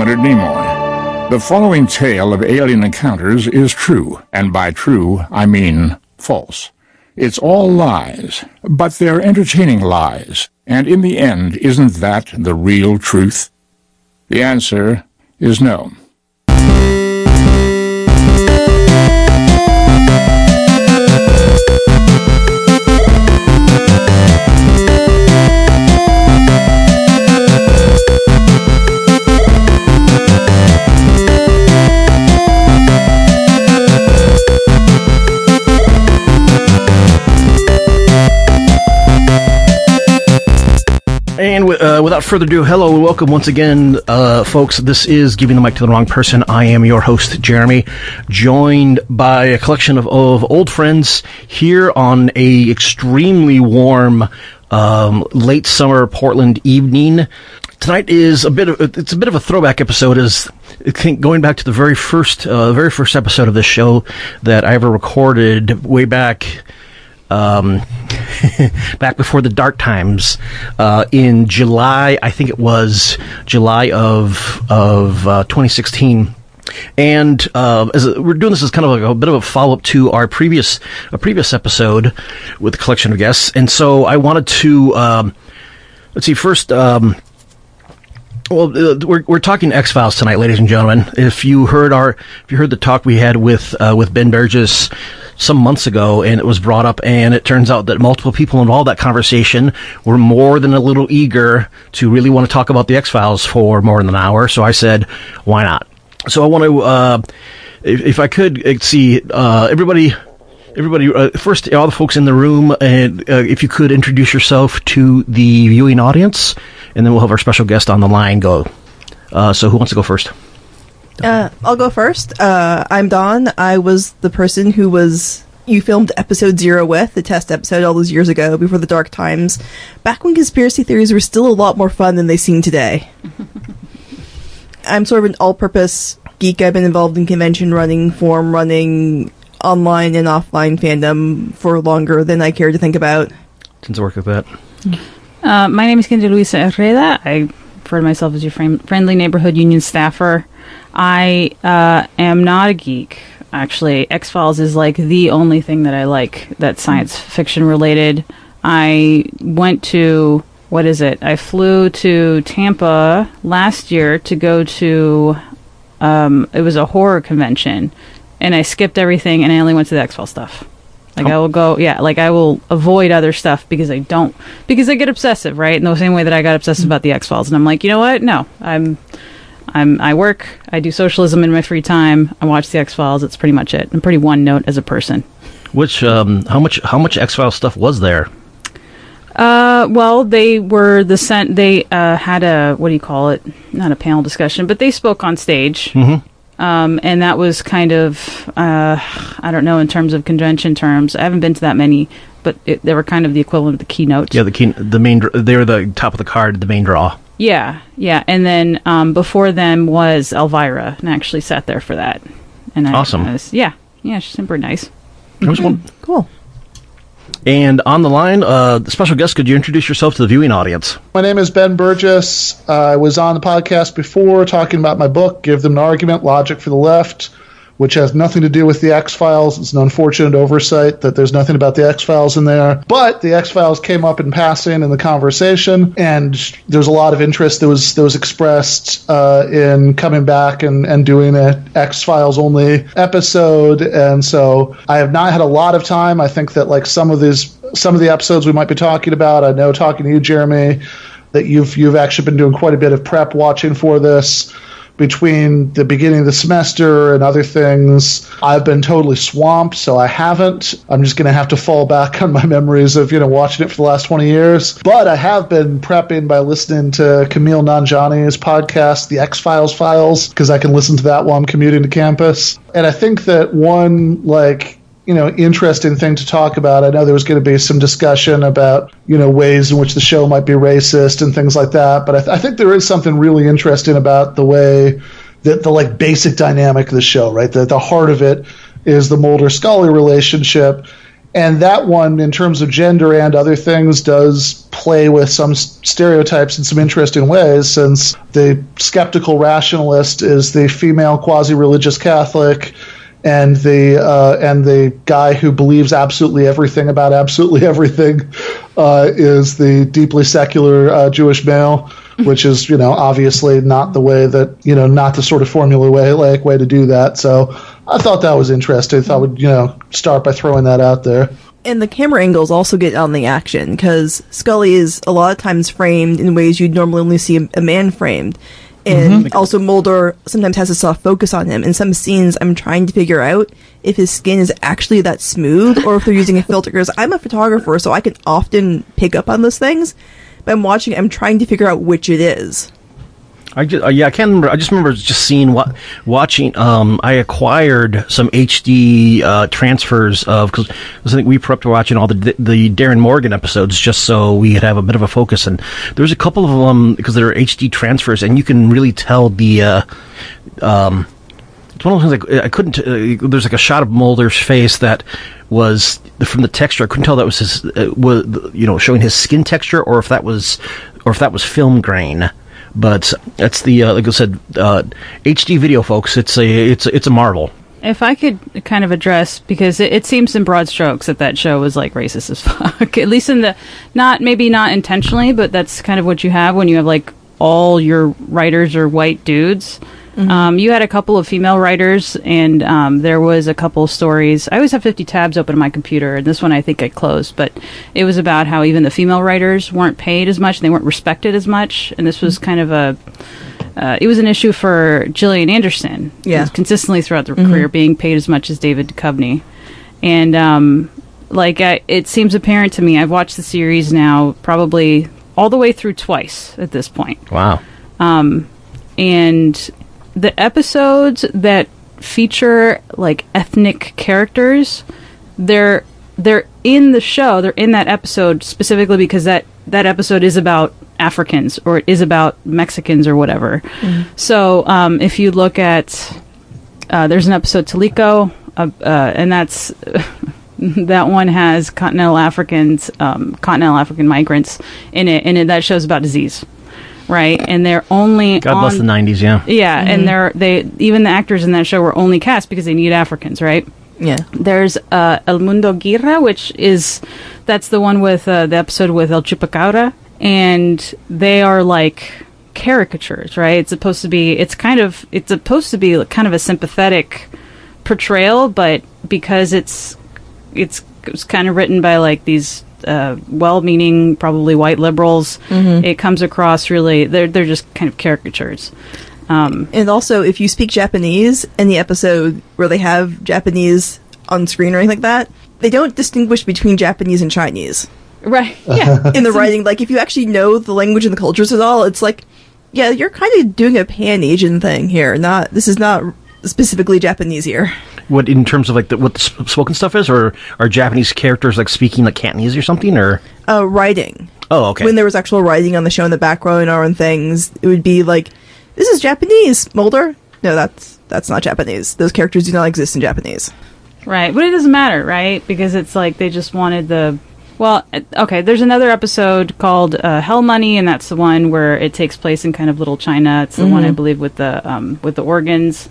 Leonard Nimoy. The following tale of alien encounters is true, and by true, I mean false. It's all lies, but they're entertaining lies, and in the end, isn't that the real truth? The answer is no. And uh, without further ado, hello and welcome once again, uh, folks. This is Giving the Mic to the Wrong Person. I am your host, Jeremy, joined by a collection of, of old friends here on a extremely warm um, late summer Portland evening. Tonight is a bit of it's a bit of a throwback episode. as I think going back to the very first uh, very first episode of this show that I ever recorded way back um, back before the dark times uh, in July. I think it was July of of uh, 2016. And uh, as a, we're doing this as kind of like a bit of a follow up to our previous a previous episode with a collection of guests, and so I wanted to um, let's see first. Um, well, uh, we're we're talking X Files tonight, ladies and gentlemen. If you heard our if you heard the talk we had with uh, with Ben Burgis some months ago, and it was brought up, and it turns out that multiple people involved that conversation were more than a little eager to really want to talk about the X Files for more than an hour. So I said, why not? So I want to, uh, if, if, I could, uh, see uh, everybody. Everybody, uh, first, all the folks in the room, and uh, if you could introduce yourself to the viewing audience, and then we'll have our special guest on the line go. Uh, so, who wants to go first? Uh, I'll go first. Uh, I'm Dawn. I was the person who was you filmed episode zero with the test episode all those years ago before the dark times, back when conspiracy theories were still a lot more fun than they seem today. I'm sort of an all-purpose geek. I've been involved in convention running, forum running, online and offline fandom for longer than I care to think about. Since I work with that. Uh, my name is Kendra Luisa Herrera. I refer to myself as your friendly neighborhood union staffer. I uh, am not a geek. Actually, X Files is like the only thing that I like that's science fiction related. I went to what is it? I flew to Tampa last year to go to. Um, it was a horror convention, and I skipped everything, and I only went to the X Files stuff. Like oh. I will go, yeah. Like I will avoid other stuff because I don't because I get obsessive, right? In the same way that I got obsessive mm-hmm. about the X Files, and I'm like, you know what? No, I'm I'm I work, I do socialism in my free time, I watch the X Files. It's pretty much it. I'm pretty one note as a person. Which um, how much how much X Files stuff was there? Uh, well, they were the sent. They uh, had a what do you call it? Not a panel discussion, but they spoke on stage. Mm-hmm. Um, and that was kind of uh, I don't know in terms of convention terms. I haven't been to that many, but it, they were kind of the equivalent of the keynote. Yeah, the key, the main. They were the top of the card, the main draw. Yeah, yeah, and then um, before them was Elvira, and I actually sat there for that. And I, awesome. I was, yeah, yeah, she's super nice. one. Cool. And on the line, uh, special guest, could you introduce yourself to the viewing audience? My name is Ben Burgis. I was on the podcast before talking about my book, Give Them an Argument Logic for the Left which has nothing to do with the X Files. It's an unfortunate oversight that there's nothing about the X Files in there. But the X Files came up in passing in the conversation, and there's a lot of interest that was that was expressed uh, in coming back and, and doing an X Files only episode. And so I have not had a lot of time. I think that like some of these some of the episodes we might be talking about. I know talking to you, Jeremy, that you've you've actually been doing quite a bit of prep watching for this between the beginning of the semester and other things. I've been totally swamped, so I haven't. I'm just going to have to fall back on my memories of, you know, watching it for the last 20 years. But I have been prepping by listening to Kumail Nanjiani's podcast, The X Files Files, because I can listen to that while I'm commuting to campus. And I think that one, like, you know interesting thing to talk about. I know there was going to be some discussion about you know ways in which the show might be racist and things like that, but I, th- I think there is something really interesting about the way that the like basic dynamic of the show, right? The the heart of it is the Mulder Scully relationship, and that one, in terms of gender and other things, does play with some stereotypes in some interesting ways. Since the skeptical rationalist is the female quasi-religious Catholic, and the uh, and the guy who believes absolutely everything about absolutely everything uh, is the deeply secular uh, Jewish male, which is you know obviously not the way that you know not the sort of formulaic way like way to do that. So I thought that was interesting. I thought would you know start by throwing that out there. And the camera angles also get on the action because Scully is a lot of times framed in ways you'd normally only see a man framed. And mm-hmm. also Mulder sometimes has a soft focus on him. In some scenes, I'm trying to figure out if his skin is actually that smooth or if they're using a filter. Because I'm a photographer, so I can often pick up on those things. But I'm watching, I'm trying to figure out which it is. I just, uh, yeah, I can't remember. I just remember just seeing what watching. Um, I acquired some HD uh, transfers of because I think we prepped watching all the the Darin Morgan episodes just so we could have a bit of a focus. And there's a couple of them because they're HD transfers, and you can really tell the. Uh, um, it's one of those things like I couldn't. Uh, there's like a shot of Mulder's face that was from the texture. I couldn't tell that was his uh, was you know showing his skin texture or if that was or if that was film grain. But that's the uh, like I said, uh, HD video, folks. It's a it's it's a marvel. If I could kind of address, because it, it, seems in broad strokes that that show was like racist as fuck. At least in the not maybe not intentionally, but that's kind of what you have when you have like all your writers are white dudes. Mm-hmm. Um, you had a couple of female writers, and um, there was a couple of stories. I always have 50 tabs open on my computer, and this one I think I closed, but it was about how even the female writers weren't paid as much, and they weren't respected as much, and this was mm-hmm. kind of a. Uh, it was an issue for Gillian Anderson, yeah, consistently throughout their mm-hmm. career, being paid as much as David Duchovny, and um, like I, it seems apparent to me. I've watched the series now probably all the way through twice at this point. Wow. Um, and the episodes that feature like ethnic characters, they're they're in the show. They're in that episode specifically because that that episode is about Africans or it is about Mexicans or whatever. Mm-hmm. So um, if you look at uh, there's an episode Teliko, uh, uh, and that's that one has continental Africans, um, continental African migrants in it, and it, that shows about disease right? And they're only God bless the '90s, yeah, yeah, mm-hmm. and they're they even the actors in that show were only cast because they need Africans, right? Yeah. There's uh, El Mundo Gira, which is that's the one with uh, the episode with El Chupacabra, and they are like caricatures, right? It's supposed to be. It's kind of. It's supposed to be kind of a sympathetic portrayal, but because it's it's it's kind of written by like these uh, well-meaning, probably white liberals. Mm-hmm. It comes across really they're they're just kind of caricatures. Um, and also, if you speak Japanese in the episode where they have Japanese on screen or anything like that, they don't distinguish between Japanese and Chinese. Right. Yeah. in the writing, like if you actually know the language and the cultures at all, it's like, yeah, you're kind of doing a pan Asian thing here. Not this is not specifically Japanese here. What in terms of like the, what the spoken stuff is, or are Japanese characters like speaking like Cantonese or something, or uh, writing? Oh, okay. When there was actual writing on the show in the background or on things, it would be like, "This is Japanese, Mulder." No, that's that's not Japanese. Those characters do not exist in Japanese. Right, but it doesn't matter, right? Because it's like they just wanted the well, okay. There's another episode called uh, Hell Money, and that's the one where it takes place in kind of Little China. It's the mm-hmm. one I mm-hmm. believe with the um, with the organs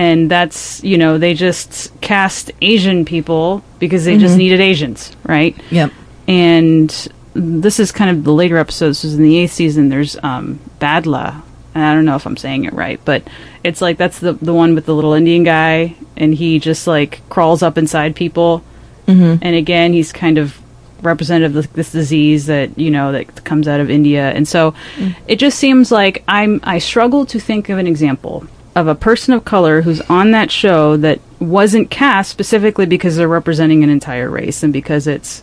and that's you know they just cast Asian people because they mm-hmm. just needed Asians, right? Yep. And this is kind of the later episodes. This is in the eighth season. There's um, Badlaa, and I don't know if I'm saying it right, but it's like that's the the one with the little Indian guy, and he just like crawls up inside people, mm-hmm. and again he's kind of representative of this disease that you know that comes out of India, and so mm. it just seems like I'm I struggle to think of an example of a person of color who's on that show that wasn't cast specifically because they're representing an entire race and because it's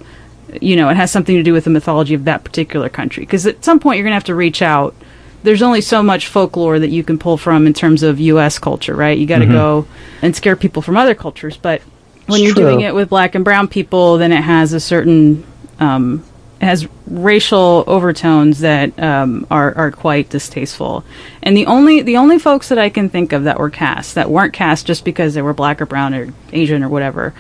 you know it has something to do with the mythology of that particular country because at some point you're going to have to reach out there's only so much folklore that you can pull from in terms of US culture right you got to mm-hmm. go and scare people from other cultures but when it's you're true. doing it with black and brown people then it has a certain um, has racial overtones that um, are are quite distasteful. And the only the only folks that I can think of that were cast that weren't cast just because they were black or brown or Asian or whatever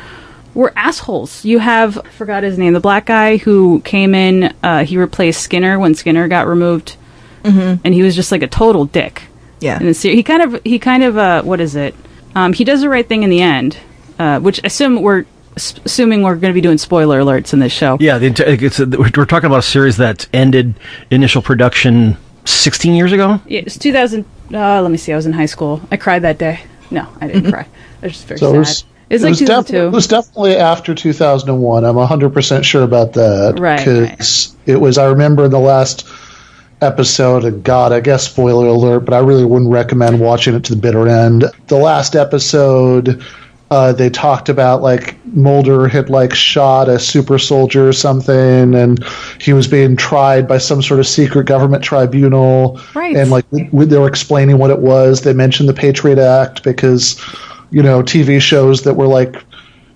were assholes. You have I forgot his name, the black guy who came in. Uh, he replaced Skinner when Skinner got removed, mm-hmm. and he was just like a total dick. Yeah. And he kind of he kind of uh, what is it? Um, he does the right thing in the end, uh, which I assume we're assuming we're going to be doing spoiler alerts in this show. Yeah, the, it's a, we're talking about a series that ended initial production 16 years ago. Yeah, it's 2000. Uh, let me see. I was in high school. I cried that day. No, I didn't cry. I was just very So sad. it was, it was it like was, defi- it was definitely after 2001. I'm 100% sure about that. Right, Because it was, I remember in the last episode, and God, I guess spoiler alert, but I really wouldn't recommend watching it to the bitter end. The last episode, uh, they talked about like Mulder had like shot a super soldier or something, and he was being tried by some sort of secret government tribunal. Right. And like when they were explaining what it was, they mentioned the Patriot Act because, you know, TV shows that were like,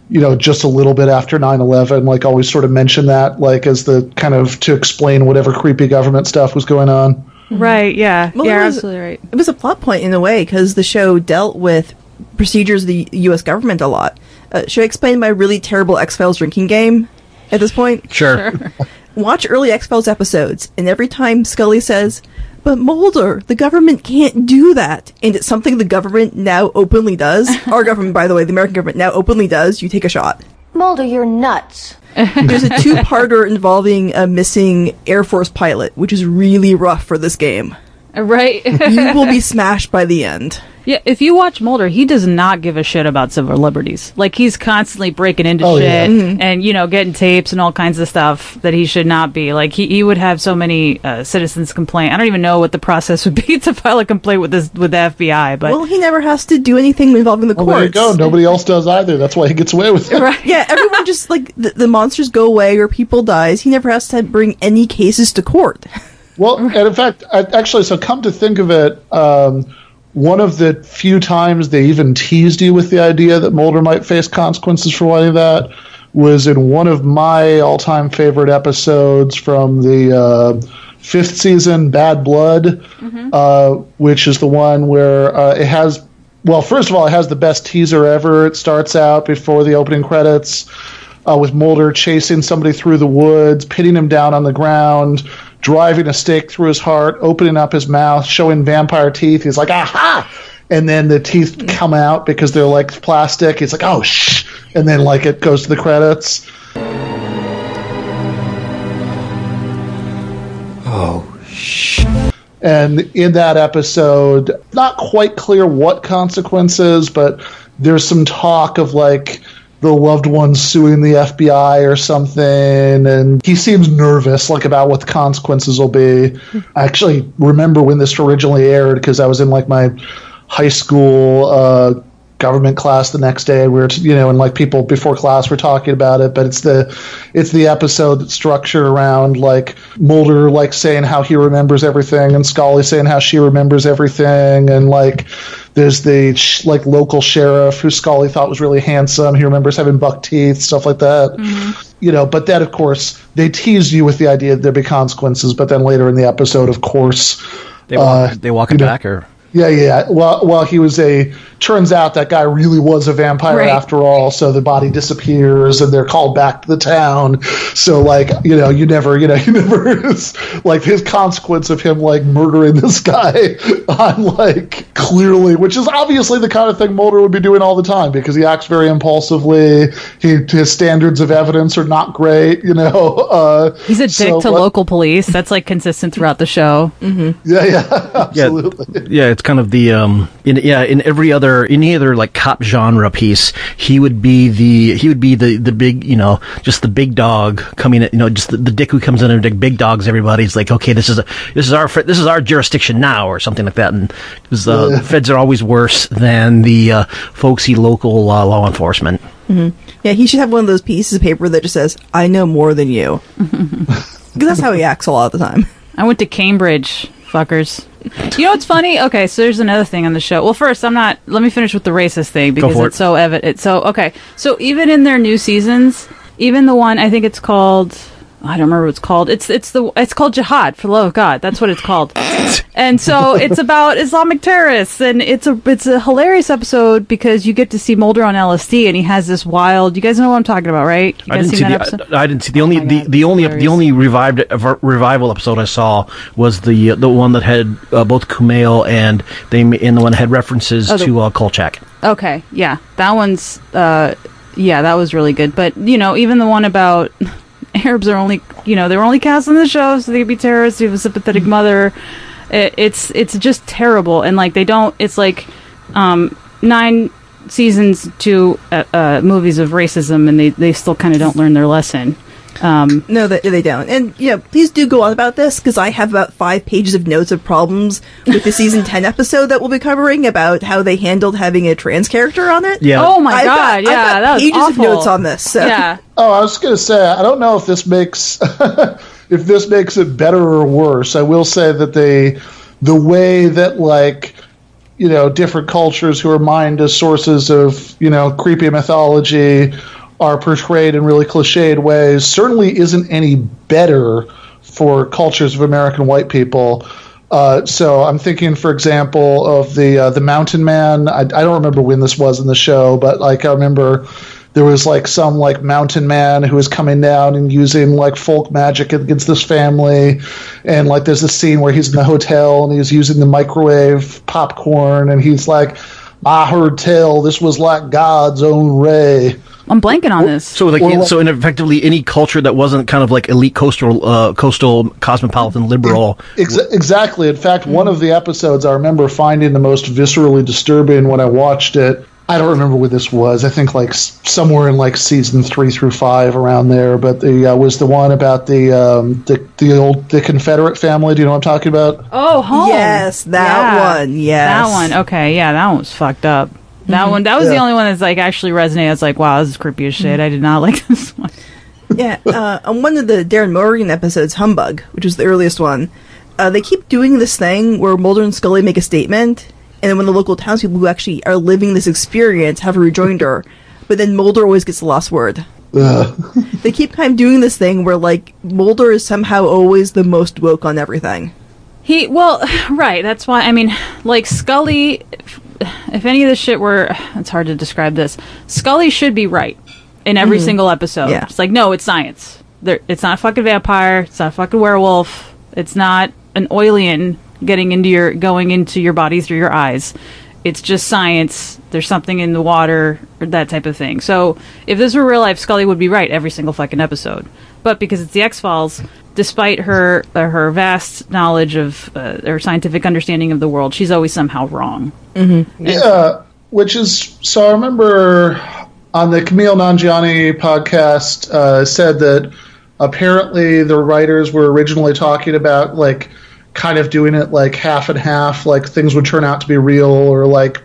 you know, just a little bit after 9/11, like always sort of mention that, like as the kind of to explain whatever creepy government stuff was going on. Right. Yeah. Well, yeah. it was- absolutely right. It was a plot point in a way because the show dealt with procedures of the U.S. government a lot. Uh, should I explain my really terrible X Files drinking game at this point? Sure. Watch early X Files episodes, and every time Scully says, "But Mulder, the government can't do that," and it's something the government now openly does. Our government, by the way, the American government now openly does. You take a shot. Mulder, you're nuts. There's a two-parter involving a missing Air Force pilot, which is really rough for this game. Right. You will be smashed by the end. Yeah. If you watch Mulder, he does not give a shit about civil liberties. Like he's constantly breaking into Oh, shit yeah. Mm-hmm. and you know getting tapes and all kinds of stuff that he should not be. Like he, he would have so many uh, citizens complain. I don't even know what the process would be to file a complaint with this with the FBI. But Well, he never has to do anything involving the Well, courts. there you go. Nobody else does either. That's why he gets away with it. right. Yeah, everyone just like the, the monsters go away or people dies. He never has to bring any cases to court. Well, and in fact, I, actually, so come to think of it, um, one of the few times they even teased you with the idea that Mulder might face consequences for wanting that was in one of my all-time favorite episodes from the uh, fifth season, Bad Blood, uh, which is the one where uh, it has. Well, first of all, it has the best teaser ever. It starts out before the opening credits uh, with Mulder chasing somebody through the woods, pinning him down on the ground, driving a stake through his heart, opening up his mouth, showing vampire teeth. He's like, aha! And then the teeth come out because they're like plastic. He's like, oh, shh. And then, like, it goes to the credits. Oh, shh. And in that episode, not quite clear what consequences, but there's some talk of like the loved one suing the FBI or something, and he seems nervous, like about what the consequences will be. I actually remember when this originally aired because I was in like my high school uh, government class the next day. We were, you know, and like people before class were talking about it. But it's the it's the episode that's structured around like Mulder like saying how he remembers everything, and Scully saying how she remembers everything, and like there's the sh- like local sheriff who Scully thought was really handsome. He remembers having buck teeth, stuff like that. You know, but then of course they tease you with the idea that there'd be consequences. But then later in the episode, of course. They walk, uh, they walk you it know, back, or yeah, yeah. Well, well, he was a. Turns out that guy really was a vampire Right. after all. So the body disappears, and they're called back to the town. So, like, you know, you never, you know, you never like his consequence of him like murdering this guy on like clearly, which is obviously the kind of thing Mulder would be doing all the time because he acts very impulsively. He his standards of evidence are not great. You know, uh, He's a dick so, to but- local police. That's like consistent throughout the show. Yeah, yeah, absolutely. yeah, it's kind of the um, in yeah, in every other any other like cop genre piece, he would be the he would be the the big you know just the big dog coming at you know just the, the dick who comes in and dick big dogs everybody's like okay this is a this is our this is our jurisdiction now or something like that and because uh, the feds are always worse than the uh, folksy local uh, law enforcement. Yeah, he should have one of those pieces of paper that just says, I know more than you. Because that's how he acts a lot of the time. I went to Cambridge, fuckers. You know what's funny? Okay, so there's another thing on the show. Well, first, I'm not. Let me finish with the racist thing because it's it. so evident. So, okay, so even in their new seasons, even the one I think it's called I don't remember what it's called. It's it's the it's called Jihad for the love of God. That's what it's called. and so it's about Islamic terrorists, and it's a it's a hilarious episode because you get to see Mulder on LSD, and he has this wild. You guys know what I'm talking about, right? You I didn't see the. episode? I, I didn't see the only my the, the only the only revived uh, revival episode I saw was the uh, the one that had uh, both Kumail and they and the one that had references Oh, the- to uh, Kolchak. Okay, yeah, that one's uh, yeah, that was really good. But you know, even the one about Arabs are only you know they're only cast on the show so they could be terrorists. You have a sympathetic mother. It, it's it's just terrible, and like they don't. It's like um, nine seasons to uh, uh, movies of racism, and they they still kind of don't learn their lesson. Um, No, they, they don't. And, you know, please do go on about this because I have about five pages of notes of problems with the season 10 episode that we'll be covering about how they handled having a trans character on it. Yeah. oh my I've god, got, I've yeah, got that was pages awful. of notes on this. So. Yeah, Oh, I was going to say, I don't know if this makes if this makes it better or worse. I will say that they, the way that like, you know, different cultures who are mined as sources of you know creepy mythology are portrayed in really cliched ways certainly isn't any better for cultures of American white people. Uh, so I'm thinking, for example, of the uh, the Mountain Man. I, I don't remember when this was in the show, but like I remember there was like some like mountain man who was coming down and using like folk magic against this family, and like there's a scene where he's in the hotel and he's using the microwave popcorn, and he's like, "I heard tell this was like God's own ray." I'm blanking on this. So like Or so in effectively any culture that wasn't kind of like elite coastal uh, coastal cosmopolitan liberal. Ex- exactly. In fact, one of the episodes I remember finding the most viscerally disturbing when I watched it. I don't remember what this was. I think like somewhere in like season three through five, around there. But the uh, was the one about the um, the the old the Confederate family. Do you know what I'm talking about? Oh, home. Yes, that one, yes. that one. Okay, yeah, that one was fucked up. That one. That was the Yeah. only one that's like actually resonated. I was like, wow, this is creepy as shit. I did not like this one. yeah, uh, on one of the Darin Morgan episodes, Humbug, which was the earliest one, uh, they keep doing this thing where Mulder and Scully make a statement, and then when the local townspeople who actually are living this experience have a rejoinder, but then Mulder always gets the last word. Ugh. They keep kind of doing this thing where, like, Mulder is somehow always the most woke on everything. He well, right. That's why. I mean, like Scully. If, if any of this shit were, it's hard to describe this. Scully should be right in every mm-hmm. single episode. Yeah. It's like no, it's science. There, it's not a fucking vampire. It's not a fucking werewolf. It's not an oilian getting into your going into your body through your eyes. It's just science. There's something in the water or that type of thing. So if this were real life, Scully would be right every single fucking episode. But because it's the X Files, despite her uh, her vast knowledge of uh, or scientific understanding of the world, she's always somehow wrong. Yeah, which is so. I remember on the Kumail Nanjiani podcast uh, said that apparently the writers were originally talking about like kind of doing it like half and half, like things would turn out to be real or like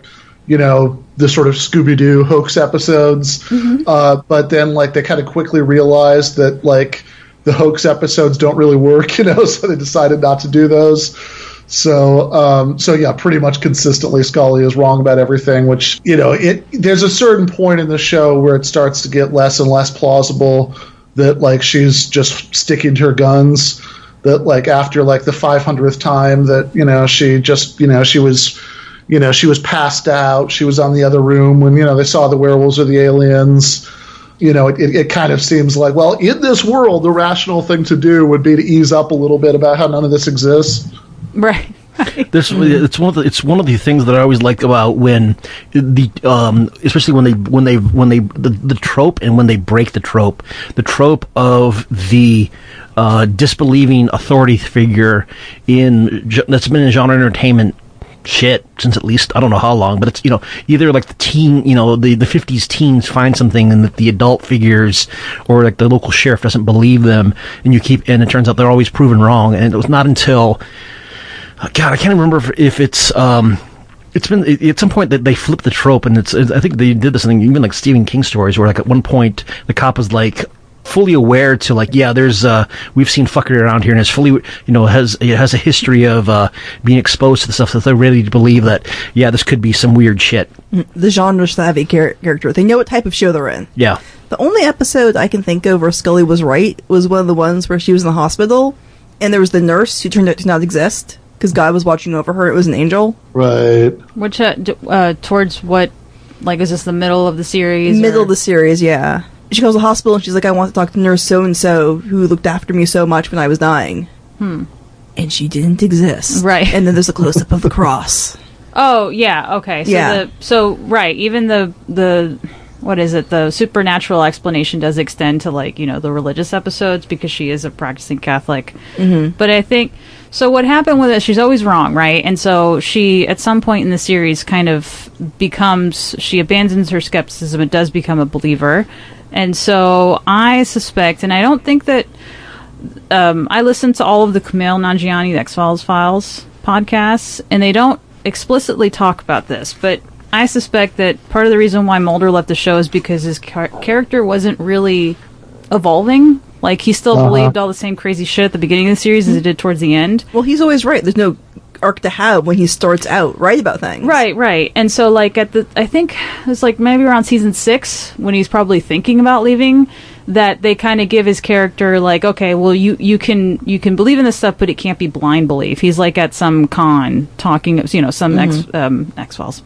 you know the sort of Scooby Doo hoax episodes, uh, but then like they kind of quickly realized that like the hoax episodes don't really work, you know, so they decided not to do those. So, um, so yeah, pretty much consistently, Scully is wrong about everything. Which you know, it there's a certain point in the show where it starts to get less and less plausible that like she's just sticking to her guns. That like after like the 500th time that you know she just you know she was you know she was passed out. She was on the other room when you know they saw the werewolves or the aliens you know, it, it, it kind of seems like, well, in this world, the rational thing to do would be to ease up a little bit about how none of this exists. Right. This it's one of the it's one of the things that I always like about when the um especially when they when they when they the, the trope and when they break the trope. The trope of the uh, disbelieving authority figure in that's been in genre entertainment shit since at least I don't know how long, but it's you know either like the teen, you know the the fifties teens find something and that the adult figures or like the local sheriff doesn't believe them, and you keep and it turns out they're always proven wrong, and it was not until God I can't remember if, if it's um. It's been at some point that they flipped the trope, and it's. I think they did this thing even like Stephen King stories, where like at one point the cop is like fully aware to like yeah there's uh we've seen fuckery around here and it's fully you know has it has a history of uh being exposed to the stuff that they're ready to believe that yeah this could be some weird shit The genre savvy char- character. They know what type of show they're in. yeah The only episode I can think of where Scully was right was one of the ones where she was in the hospital, and there was the nurse who turned out to not exist because God was watching over her. It was an angel. Right. Which uh, d- uh, towards what? Like, is this the middle of the series? Middle or- of the series, yeah. She calls the hospital and she's like, I want to talk to nurse so and so who looked after me so much when I was dying. Hmm. And she didn't exist. Right. And then there's a close up of the cross. Oh yeah, okay. So Yeah. the so right, even the the what is it? The supernatural explanation does extend to like, you know, the religious episodes because she is a practicing Catholic. Mm-hmm. But I think so what happened with it she's always wrong, right? And so she at some point in the series kind of becomes she abandons her skepticism and does become a believer. And so I suspect and I don't think that um, I listened to all of the Kumail Nanjiani the X Files files podcasts, and they don't explicitly talk about this, but I suspect that part of the reason why Mulder left the show is because his char- character wasn't really evolving. Like he still believed all the same crazy shit at the beginning of the series as he did towards the end. Well, he's always right. There's no arc to have when he starts out right about things. Right, right. And so like at the I think it was like maybe around season 6 when he's probably thinking about leaving that they kind of give his character like okay, well you you can you can believe in this stuff but it can't be blind belief. He's like at some con talking you know some X um X-Files.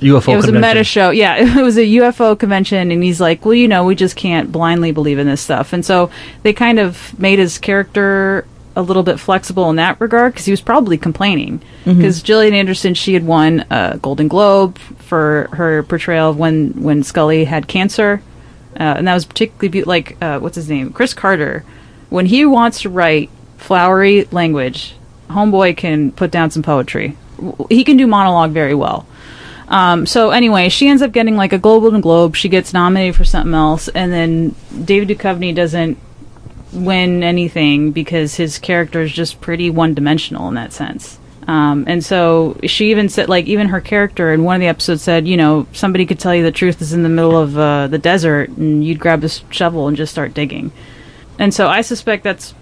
UFO it was a meta show. Yeah, it was a UFO convention, and he's like, "Well, you know, we just can't blindly believe in this stuff." And so they kind of made his character a little bit flexible in that regard because he was probably complaining because Gillian Anderson she had won a Golden Globe for her portrayal of when when Scully had cancer, uh, and that was particularly be- like uh, what's his name, Chris Carter. When he wants to write flowery language, homeboy can put down some poetry. He can do monologue very well. Um, so anyway, she ends up getting like a Golden Globe. She gets nominated for something else, and then David Duchovny doesn't win anything because his character is just pretty one-dimensional in that sense. Um, and so she even said, like, even her character in one of the episodes said, you know, somebody could tell you the truth is in the middle of uh, the desert, and you'd grab this shovel and just start digging. And so I suspect that's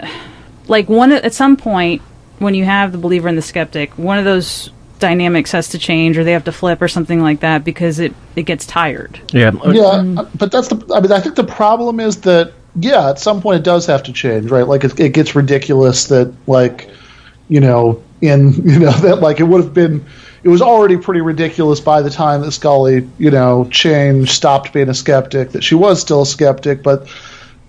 like one at some point when you have the believer and the skeptic, one of those dynamics has to change, or they have to flip, or something like that, because it it gets tired. Yeah. Yeah, but that's the. I mean, I think the problem is that yeah, at some point it does have to change, right? Like it, it gets ridiculous that like you know in you know that like it would have been. It was already pretty ridiculous by the time that Scully, you know, changed, stopped being a skeptic. That she was still a skeptic, but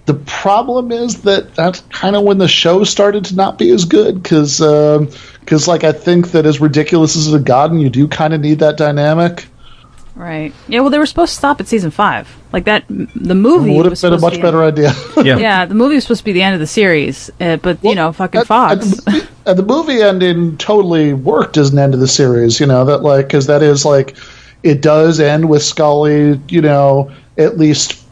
the problem is that that's kind of when the show started to not be as good because because like I think that as ridiculous as it had gotten, you do kind of need that dynamic. Right. Yeah. Well, they were supposed to stop at season five. Like that, the movie Would have was been a much be- better idea. yeah. Yeah, the movie was supposed to be the end of the series, uh, but you know, fucking At- Fox. At the, at the movie ending totally worked as an end of the series, you know, that like, because that is like, it does end with Scully, you know, at least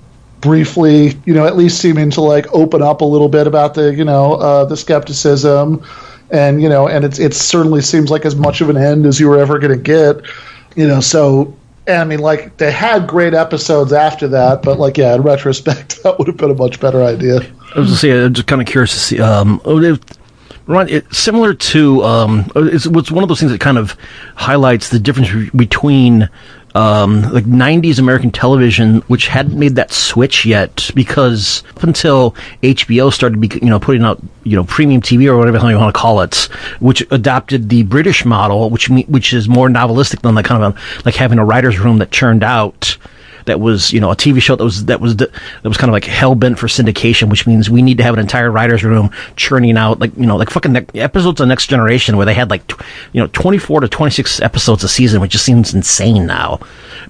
briefly, you know, at least seeming to like open up a little bit about the, you know, uh, the skepticism. And, you know, and it's, it certainly seems like as much of an end as you were ever going to get, you know, so. I mean, like they had great episodes after that, but like, yeah, in retrospect, that would have been a much better idea. I was gonna say, I'm just kind of curious to see. Um, oh, Ron, it, similar to um, it's, it's one of those things that kind of highlights the difference be- between um, like '90s American television, which hadn't made that switch yet, because up until HBO started, be, you know, putting out you know premium TV or whatever you want to call it, which adopted the British model, which which is more novelistic than the kind of a, like having a writers' room that churned out that was you know a TV show that was that was that was kind of like hell bent for syndication, which means we need to have an entire writers' room churning out like you know like fucking ne- episodes of Next Generation where they had like tw- you know twenty four to twenty six episodes a season, which just seems insane now.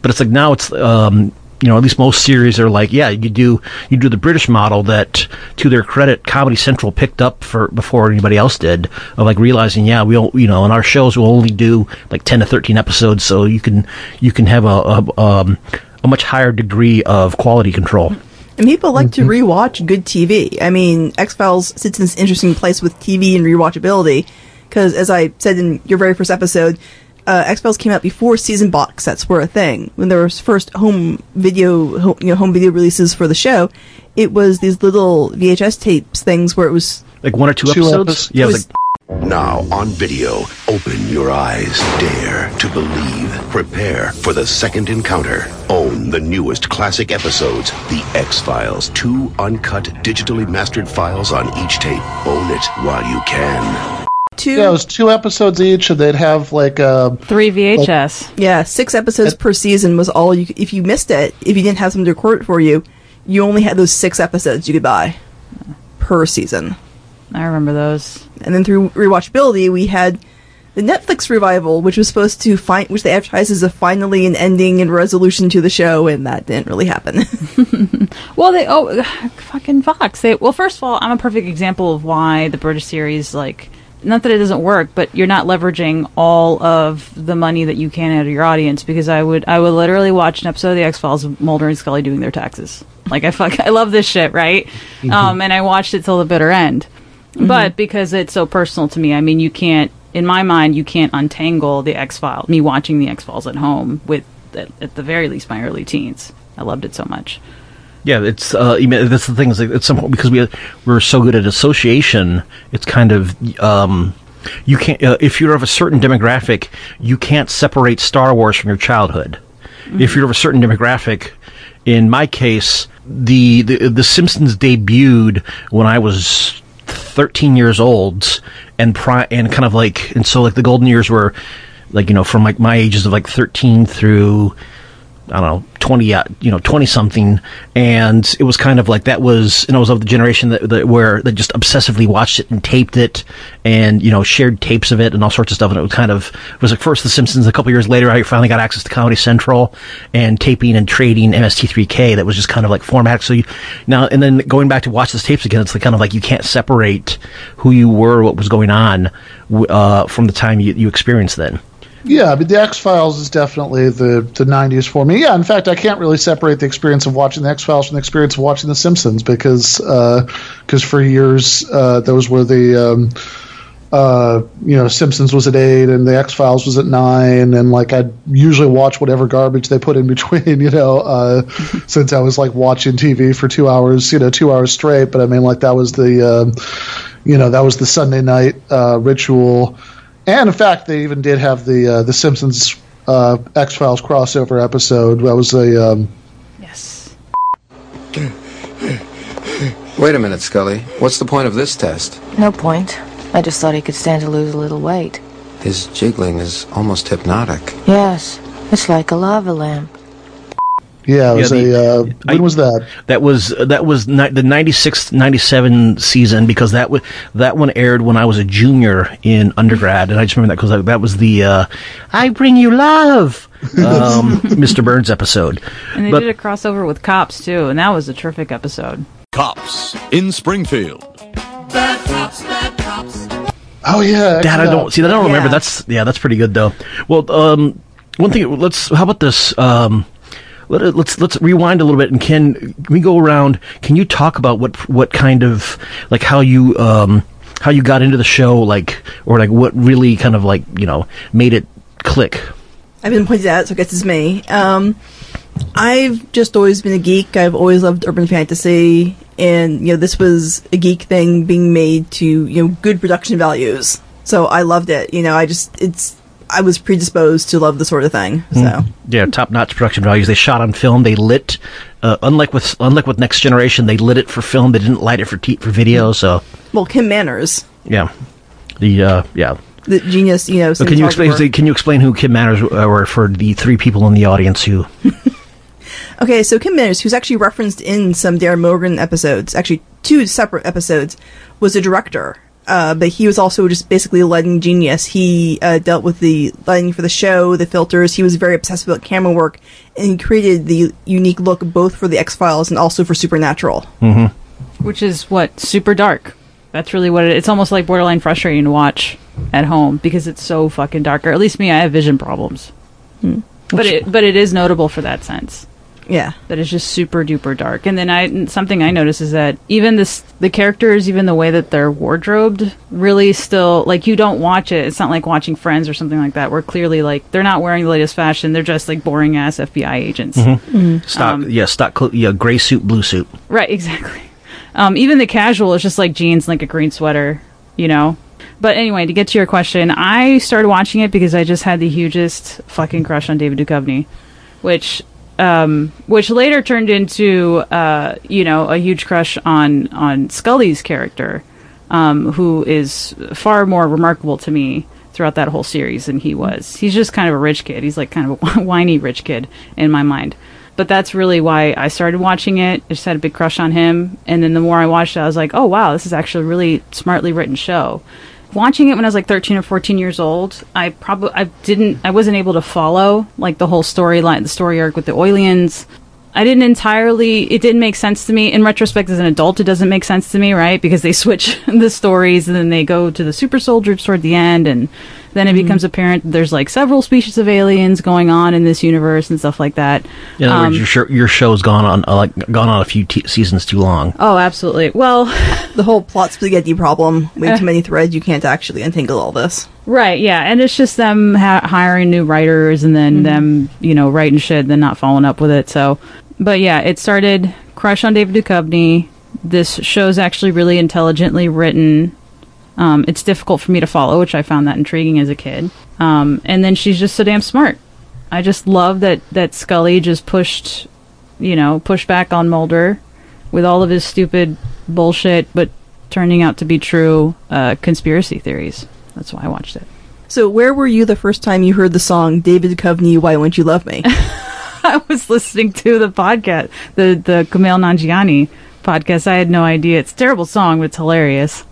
But it's like now it's um you know at least most series are like yeah you do you do the British model that to their credit Comedy Central picked up for before anybody else did of like realizing yeah we'll you know in our shows we'll only do like ten to thirteen episodes so you can you can have a, a um a much higher degree of quality control. And people like to rewatch good TV. I mean, X Files sits in this interesting place with TV and rewatchability. Because, as I said in your very first episode, uh, X Files came out before season box sets were a thing. When there was first home video, home, you know, home video releases for the show, it was these little VHS tapes things where it was Like one or two, Two episodes. episodes. Yeah, it It was was- like Now on video, open your eyes, dare to believe, prepare for the second encounter. Own the newest classic episodes, The X Files, two uncut, digitally mastered files on each tape. Own it while you can. Two, Yeah, it was two episodes each, and they'd have like uh, Three VHS. yeah, six episodes per season was all you. If you missed it, if you didn't have someone to record it for you, you only had those six episodes you could buy per season. I remember those. And then through rewatchability, we had the Netflix revival, which was supposed to find, which they advertised as a finally an ending and resolution to the show, and that didn't really happen. Well, they oh fucking Fox. They well, first of all, I'm a perfect example of why the British series like not that it doesn't work, but you're not leveraging all of the money that you can out of your audience because I would I would literally watch an episode of the X Files of Mulder and Scully doing their taxes. Like I fuck I love this shit, right? Um, and I watched it till the bitter end. But because it's so personal to me, I mean, you can't in my mind you can't untangle the X Files. Me watching the X Files at home with at, at the very least my early teens. I loved it so much. Yeah, it's uh, that's the thing is at some point because we we're so good at association, it's kind of um, you can't uh, if you're of a certain demographic, you can't separate Star Wars from your childhood. If you're of a certain demographic, in my case, the the, the Simpsons debuted when I was 13 years old and pri- and kind of like and so like the golden years were like you know from like my ages of like 13 through I don't know, 20, uh, you know, 20 something. And it was kind of like that was, and I was of the generation that, that where that just obsessively watched it and taped it and, you know, shared tapes of it and all sorts of stuff. And it was kind of, it was like first The Simpsons, a couple years later, I finally got access to Comedy Central and taping and trading MST3K that was just kind of like format. So you, now, and then going back to watch those tapes again, it's like kind of like you can't separate who you were, what was going on, uh, from the time you, you experienced then. Yeah, but the X Files is definitely the the '90s for me. Yeah, in fact, I can't really separate the experience of watching the X Files from the experience of watching The Simpsons because because for years uh, those were the um, uh, you know Simpsons was at eight and the X Files was at nine, and like I'd usually watch whatever garbage they put in between. You know, uh, since I was like watching TV for two hours, you know, two hours straight. But I mean, like that was the um, you know that was the Sunday night uh, ritual. And in fact, they even did have the uh, the Simpsons uh, X Files crossover episode. That was a um, Yes. Wait a minute, Scully. What's the point of this test? No point. I just thought he could stand to lose a little weight. His jiggling is almost hypnotic. Yes, it's like a lava lamp. Yeah. It was Yeah, the- a uh, when I- was that? That was that was ni- the 96 97 season because that was that one aired when I was a junior in undergrad and I just remember that because that was the uh, I bring you love um, Mr. Burns episode. And they But- did a crossover with Cops too, and that was a terrific episode. Cops in Springfield. Bad cops, bad cops. Oh yeah, Dad, I X-Files. don't see that. I don't remember. Yeah. That's yeah, that's pretty good though. Well, um, one thing. Let's. How about this? Um, let, let's let's rewind a little bit and can we go around? Can you talk about what what kind of like how you um how you got into the show like or like what really kind of like you know made it click? I've been pointed out, so I guess it's me. Um, I've just always been a geek. I've always loved urban fantasy, and you know, this was a geek thing being made to you know good production values. So I loved it. You know, I just it's I was predisposed to love the sort of thing. So Yeah, top notch production values. They shot on film. They lit. Uh, unlike with unlike with Next Generation, they lit it for film. They didn't light it for t- for video. So well, Kim Manners, yeah, the uh, yeah. the genius, you know. Can you explain? Can you explain who Kim Manners uh, were for the three people in the audience who? Okay, so Kim Manners, who's actually referenced in some Darin Morgan episodes, actually two separate episodes, was a director. Uh, but he was also just basically a lighting genius. He uh, dealt with the lighting for the show, the filters. He was very obsessed about camera work, and he created the unique look both for the X Files and also for Supernatural. Which is what super dark. That's really what it. It's almost like borderline frustrating to watch at home because it's so fucking dark. Or at least me, I have vision problems. But it but it is notable for that sense. Yeah, that is just super duper dark. And then I something I notice is that even this the characters, even the way that they're wardrobed, really still like you don't watch it. It's not like watching Friends or something like that, where clearly like they're not wearing the latest fashion. They're just like boring ass FBI agents. Mm-hmm. Mm-hmm. Stock, um, yeah, stock, cl- yeah, gray suit, blue suit. Right, exactly. Um, even the casual is just like jeans, and, like a green sweater, you know. But anyway, to get to your question, I started watching it because I just had the hugest fucking crush on David Duchovny, which um, which later turned into uh, you know a huge crush on on Scully's character, um, who is far more remarkable to me throughout that whole series than he was. He's just kind of a rich kid. He's like kind of a whiny rich kid in my mind. But that's really why I started watching it. I just had a big crush on him, and then the more I watched it, I was like, "Oh wow, this is actually a really smartly written show." Watching it when I was like 13 or 14 years old, I probably I didn't I wasn't able to follow like the whole storyline, the story arc with the Oilians. I didn't entirely. It didn't make sense to me. In retrospect, as an adult, it doesn't make sense to me, right? Because they switch the stories and then they go to the super soldiers toward the end, and then it becomes apparent that there's like several species of aliens going on in this universe and stuff like that. In other Um, words, your show, your show's gone on uh, like gone on a few t- seasons too long. Oh, absolutely. Well, the whole plot spaghetti problem. Way too many threads. You can't actually untangle all this. Right, yeah, and it's just them ha- hiring new writers and then them, you know, writing shit, then not following up with it. So, but yeah, it started crush on David Duchovny. This show's actually really intelligently written. Um, it's difficult for me to follow, which I found that intriguing as a kid. Um, and then she's just so damn smart. I just love that that Scully just pushed, you know, pushed back on Mulder with all of his stupid bullshit, but turning out to be true uh, conspiracy theories. That's why I watched it. So, where were you the first time you heard the song "David Duchovny"? Why won't you love me? I was listening to the podcast, the the Kumail Nanjiani podcast. I had no idea. It's a terrible song, but it's hilarious.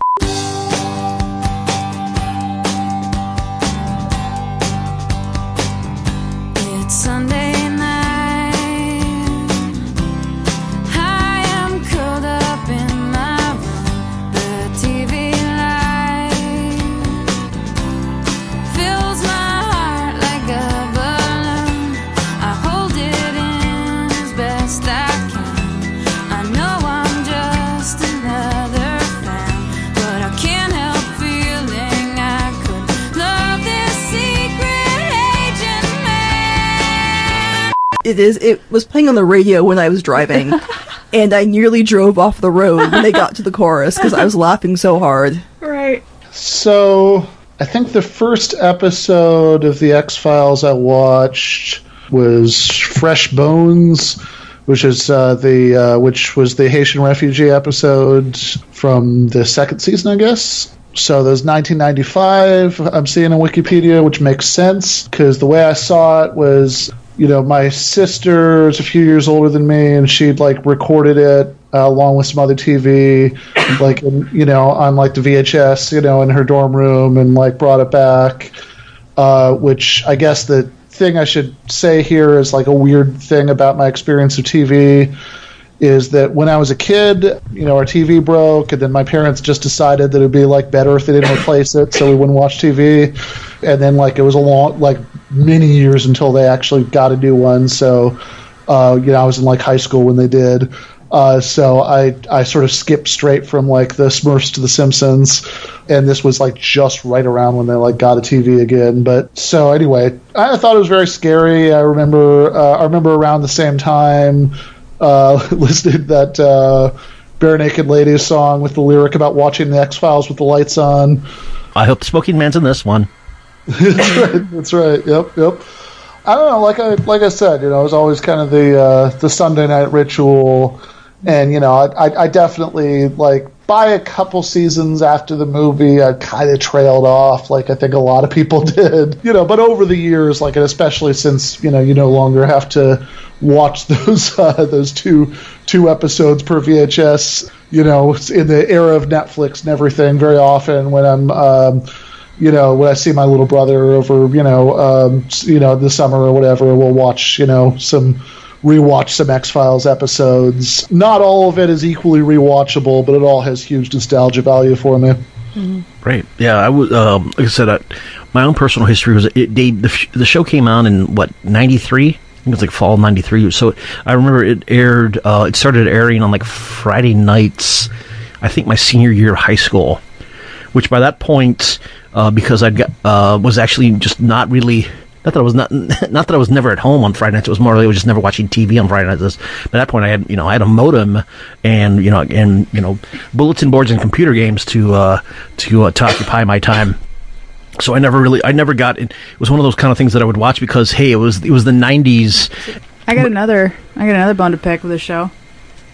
It is. It was playing on the radio when I was driving, and I nearly drove off the road when they got to the chorus because I was laughing so hard. Right. So I think the first episode of the X Files I watched was Fresh Bones, which is uh, the uh, which was the Haitian refugee episode from the second season, I guess. So there's 1995. I'm seeing on Wikipedia, which makes sense because the way I saw it was, you know, my sister is a few years older than me, and she'd like recorded it uh, along with some other TV, like in, you know, on like the VHS, you know, in her dorm room, and like brought it back. Uh, which I guess the thing I should say here is like a weird thing about my experience of TV is that when I was a kid, you know, our TV broke, and then my parents just decided that it'd be like better if they didn't replace it, so we wouldn't watch TV. And then like it was a long, like many years until they actually got a new one. So, uh, you know, I was in like high school when they did. Uh, so I I sort of skipped straight from like the Smurfs to the Simpsons, and this was like just right around when they like got a TV again. But so anyway, I thought it was very scary. I remember uh, I remember around the same time uh, listed that uh, Barenaked Ladies song with the lyric about watching the X Files with the lights on. I hope the Smoking Man's in this one. That's right. That's right. Yep. Yep. I don't know. Like I like I said, you know, it was always kind of the uh, the Sunday night ritual, and you know, I, I, I definitely like by a couple seasons after the movie, I kind of trailed off, like I think a lot of people did, you know. But over the years, like and especially since you know you no longer have to watch those uh, those two two episodes per VHS, you know, in the era of Netflix and everything. Very often when I'm um, you know, when I see my little brother over, you know, um, you know, the summer or whatever, we'll watch, you know, some rewatch some X Files episodes. Not all of it is equally rewatchable, but it all has huge nostalgia value for me. Right. Yeah. I was. Um, like I said, I, my own personal history was it. They, the, the show came out in what ninety three. I think it was like fall '93. So I remember it aired. Uh, it started airing on like Friday nights. I think my senior year of high school, which by that point, uh, because I uh, was actually just not really Not that I was not not that I was never at home on Friday nights. It was more like I was just never watching TV on Friday nights. At that point, I had you know I had a modem and you know and you know bulletin boards and computer games to uh, to uh, to occupy my time. So I never really I never got it. It was one of those kind of things that I would watch because hey, it was it was the '90s. I got another. I got another bone to pick with this show.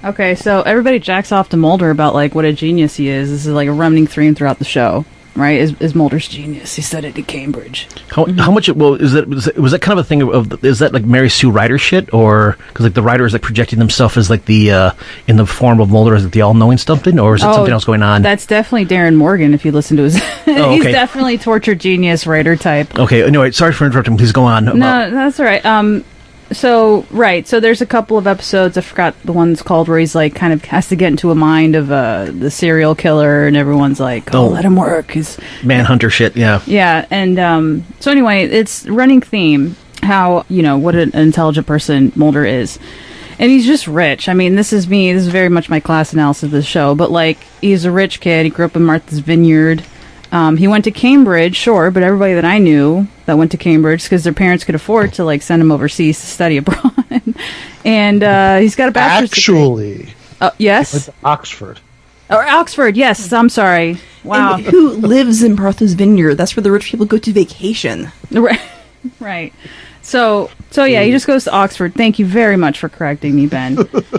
Okay, so everybody jacks off to Mulder about like what a genius he is. This is like a running theme throughout the show, right? Is, is Mulder's genius? He studied at Cambridge. How, how much? It, well, is that was, that was that kind of a thing of, of is that like Mary Sue Ryder shit or because like the writer is like projecting themselves as like the uh, in the form of Mulder as like the all knowing something or is it Oh, something else going on? That's definitely Darin Morgan. If you listen to his, Oh, he's definitely torture genius writer type. Okay, anyway, sorry for interrupting. Please go on. about- No, that's all right. Um, so right, so there's a couple of episodes. I forgot the one's called where he's like kind of has to get into a mind of uh the serial killer, and everyone's like, "Oh, Oh. let him work." He's Manhunter shit. Yeah. yeah, and um, so anyway, it's running theme how you know what an intelligent person Mulder is, and he's just rich. I mean, this is me. This is very much my class analysis of the show. But like, he's a rich kid. He grew up in Martha's Vineyard. Um, he went to Cambridge, sure, but everybody that I knew that went to Cambridge because their parents could afford to like send him overseas to study abroad. and uh, he's got a bachelor's degree. Actually, Uh, yes, went to Oxford. or Oxford. Yes, I'm sorry. Wow. And who lives in Martha's Vineyard? That's where the rich people go to vacation. Right. right. So so yeah, he just goes to Oxford. Thank you very much for correcting me, Ben.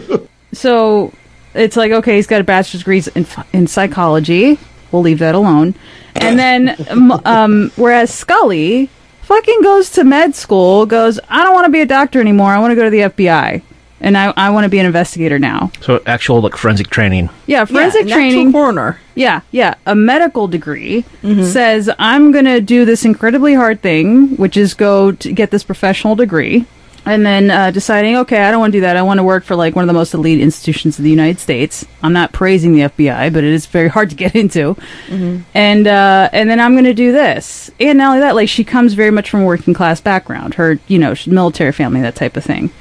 so it's like okay, he's got a bachelor's degree in in psychology. We'll leave that alone. And then um, um whereas Scully fucking goes to med school, goes, I don't want to be a doctor anymore. I want to go to the FBI. And I, I want to be an investigator now. So actual like forensic training. Yeah, forensic an actual training. coroner. Yeah, yeah. A medical degree Mm-hmm. says I'm going to do this incredibly hard thing, which is go to get this professional degree, and then uh, deciding, okay, I don't want to do that. I want to work for like one of the most elite institutions of the United States. I'm not praising the FBI, but it is very hard to get into. Mm-hmm. And uh, and then I'm going to do this. And not only that, like she comes very much from a working class background. Her, you know, military family, that type of thing.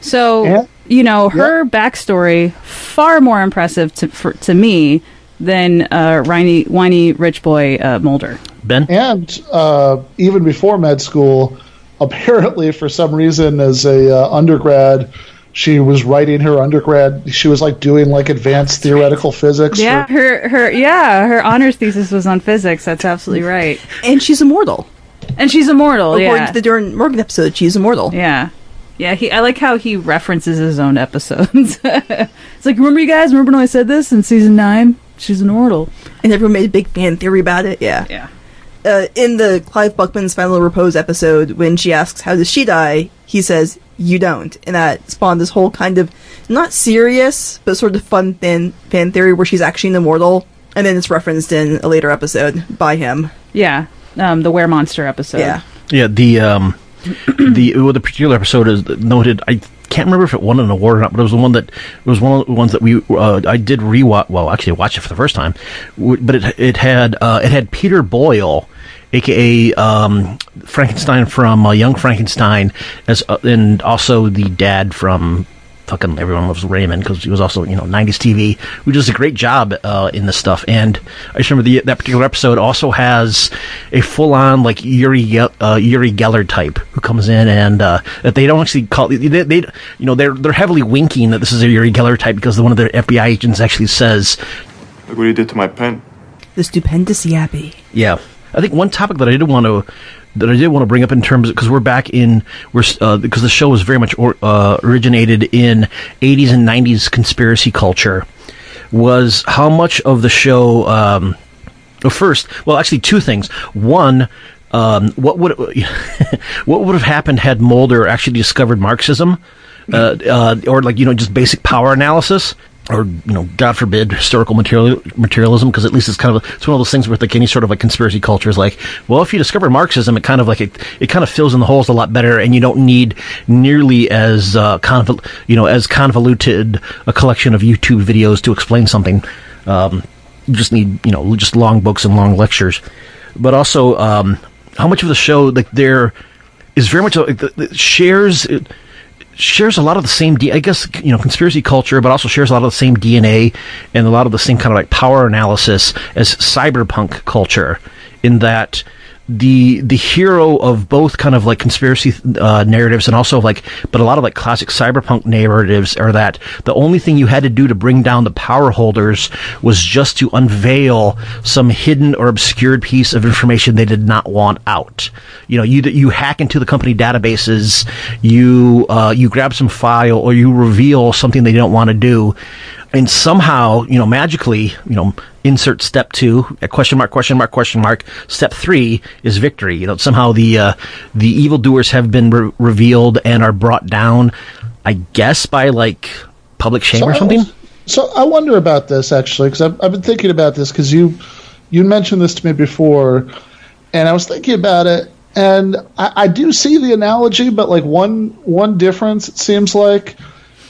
So Yeah. you know her backstory far more impressive to for, to me than uh, whiny, whiny rich boy uh, Mulder. Ben. And uh, even before med school, apparently for some reason, as a uh, undergrad, she was writing her undergrad. She was like doing like advanced theoretical physics. for- Yeah, her her yeah her honors thesis was on physics. That's absolutely right. And she's immortal. And she's immortal. According yeah. to the Darin Morgan episode, she's immortal. Yeah. Yeah, he, I like how he references his own episodes. it's like, remember you guys? Remember when I said this in season nine? She's an immortal. And everyone made a big fan theory about it. Yeah. Yeah. Uh, in the Clyde Bruckman's Final Repose episode, when she asks, How does she die? he says, You don't. And that spawned this whole kind of not serious, but sort of fun fan, fan theory where she's actually an immortal. And then it's referenced in a later episode by him. Yeah, um, the Were Monster episode. Yeah. Yeah, the um, the well, the particular episode is noted. I can't remember if it won an award or not, but it was the one that it was one of the ones that we uh, I did rewatch. Well, actually, I watched it for the first time, but it it had uh, it had Peter Boyle, aka um, Frankenstein from uh, Young Frankenstein, as uh, and also the dad from. Fucking everyone loves Raymond because he was also you know '90s TV, who does a great job uh, in this stuff. And I just remember the, that particular episode also has a full-on like Yuri uh, Uri Geller type who comes in and uh, that they don't actually call they, they you know they're they're heavily winking that this is a Uri Geller type because one of their FBI agents actually says Look what he did to my pen. The stupendous Yappi. yeah. I think one topic that I did want to that I did want to bring up in terms because we're back in we're uh, because the show was very much or, uh, originated in 80s and 90s conspiracy culture was how much of the show um, first well actually two things. One um, what would what would have happened had Mulder actually discovered Marxism uh, uh, or like you know just basic power analysis or you know god forbid historical material materialism because at least it's kind of it's one of those things where like any sort of like conspiracy culture is like well if you discover marxism it kind of like it, it kind of fills in the holes a lot better and you don't need nearly as uh convol- you know as convoluted a collection of youtube videos to explain something. Um you just need you know just long books and long lectures. But also um how much of the show like there is very much like, the, the shares it, shares a lot of the same, I guess, you know, conspiracy culture, but also shares a lot of the same DNA and a lot of the same kind of like power analysis as cyberpunk culture. In that the the hero of both kind of like conspiracy uh, narratives and also like but a lot of like classic cyberpunk narratives are that the only thing you had to do to bring down the power holders was just to unveil some hidden or obscured piece of information they did not want out. You know, you you hack into the company databases, you uh, you grab some file or you reveal something they don't want to do and somehow, you know, magically, you know, insert step two, a question mark, question mark, question mark. Step three is victory. You know, somehow the uh, the evildoers have been re- revealed and are brought down. I guess by like public shame So or I something. was- So I wonder about this actually because I've, I've been thinking about this because you you mentioned this to me before, and I was thinking about it, and I, I do see the analogy, but like one one difference it seems like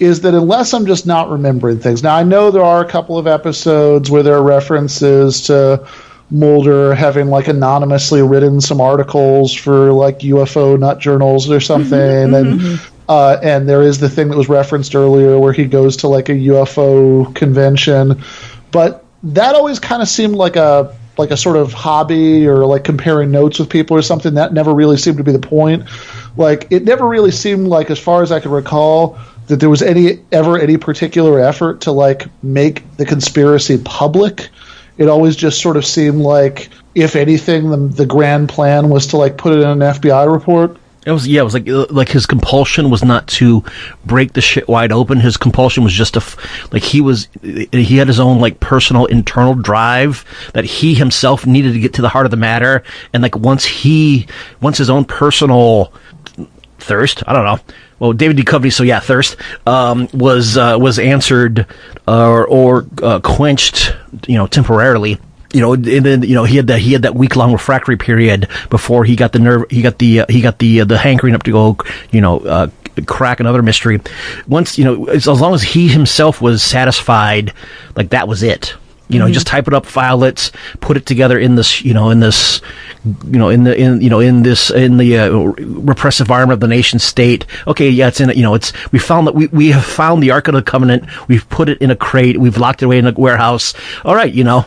is that unless I'm just not remembering things. Now I know there are a couple of episodes where there are references to Mulder having like anonymously written some articles for like UFO nut journals or something, and uh, and there is the thing that was referenced earlier where he goes to like a UFO convention, but that always kind of seemed like a like a sort of hobby or like comparing notes with people or something. That never really seemed to be the point. Like it never really seemed like, as far as I can recall, that there was any ever any particular effort to like make the conspiracy public. It always just sort of seemed like, if anything, the, the grand plan was to like put it in an FBI report. It was yeah. It was like like his compulsion was not to break the shit wide open. His compulsion was just to like he was he had his own like personal internal drive that he himself needed to get to the heart of the matter. And like once he once his own personal thirst i don't know well david Duchovny, so yeah thirst um, was uh, was answered uh, or, uh, quenched you know temporarily. You know and then you know he had that he had that week long refractory period before he got the nerve he got the uh, he got the uh, the hankering up to go you know crack another mystery. Once you know as, as long as he himself was satisfied like that was it you know, Mhm. just type it up, file it, put it together in this, you know, in this, you know, in the, in, you know, in this, in the uh, repressive environment of the nation state. Okay, yeah, it's in, it. you know, it's, we found that we, we have found the Ark of the Covenant. We've put it in a crate. We've locked it away in a warehouse. All right, you know,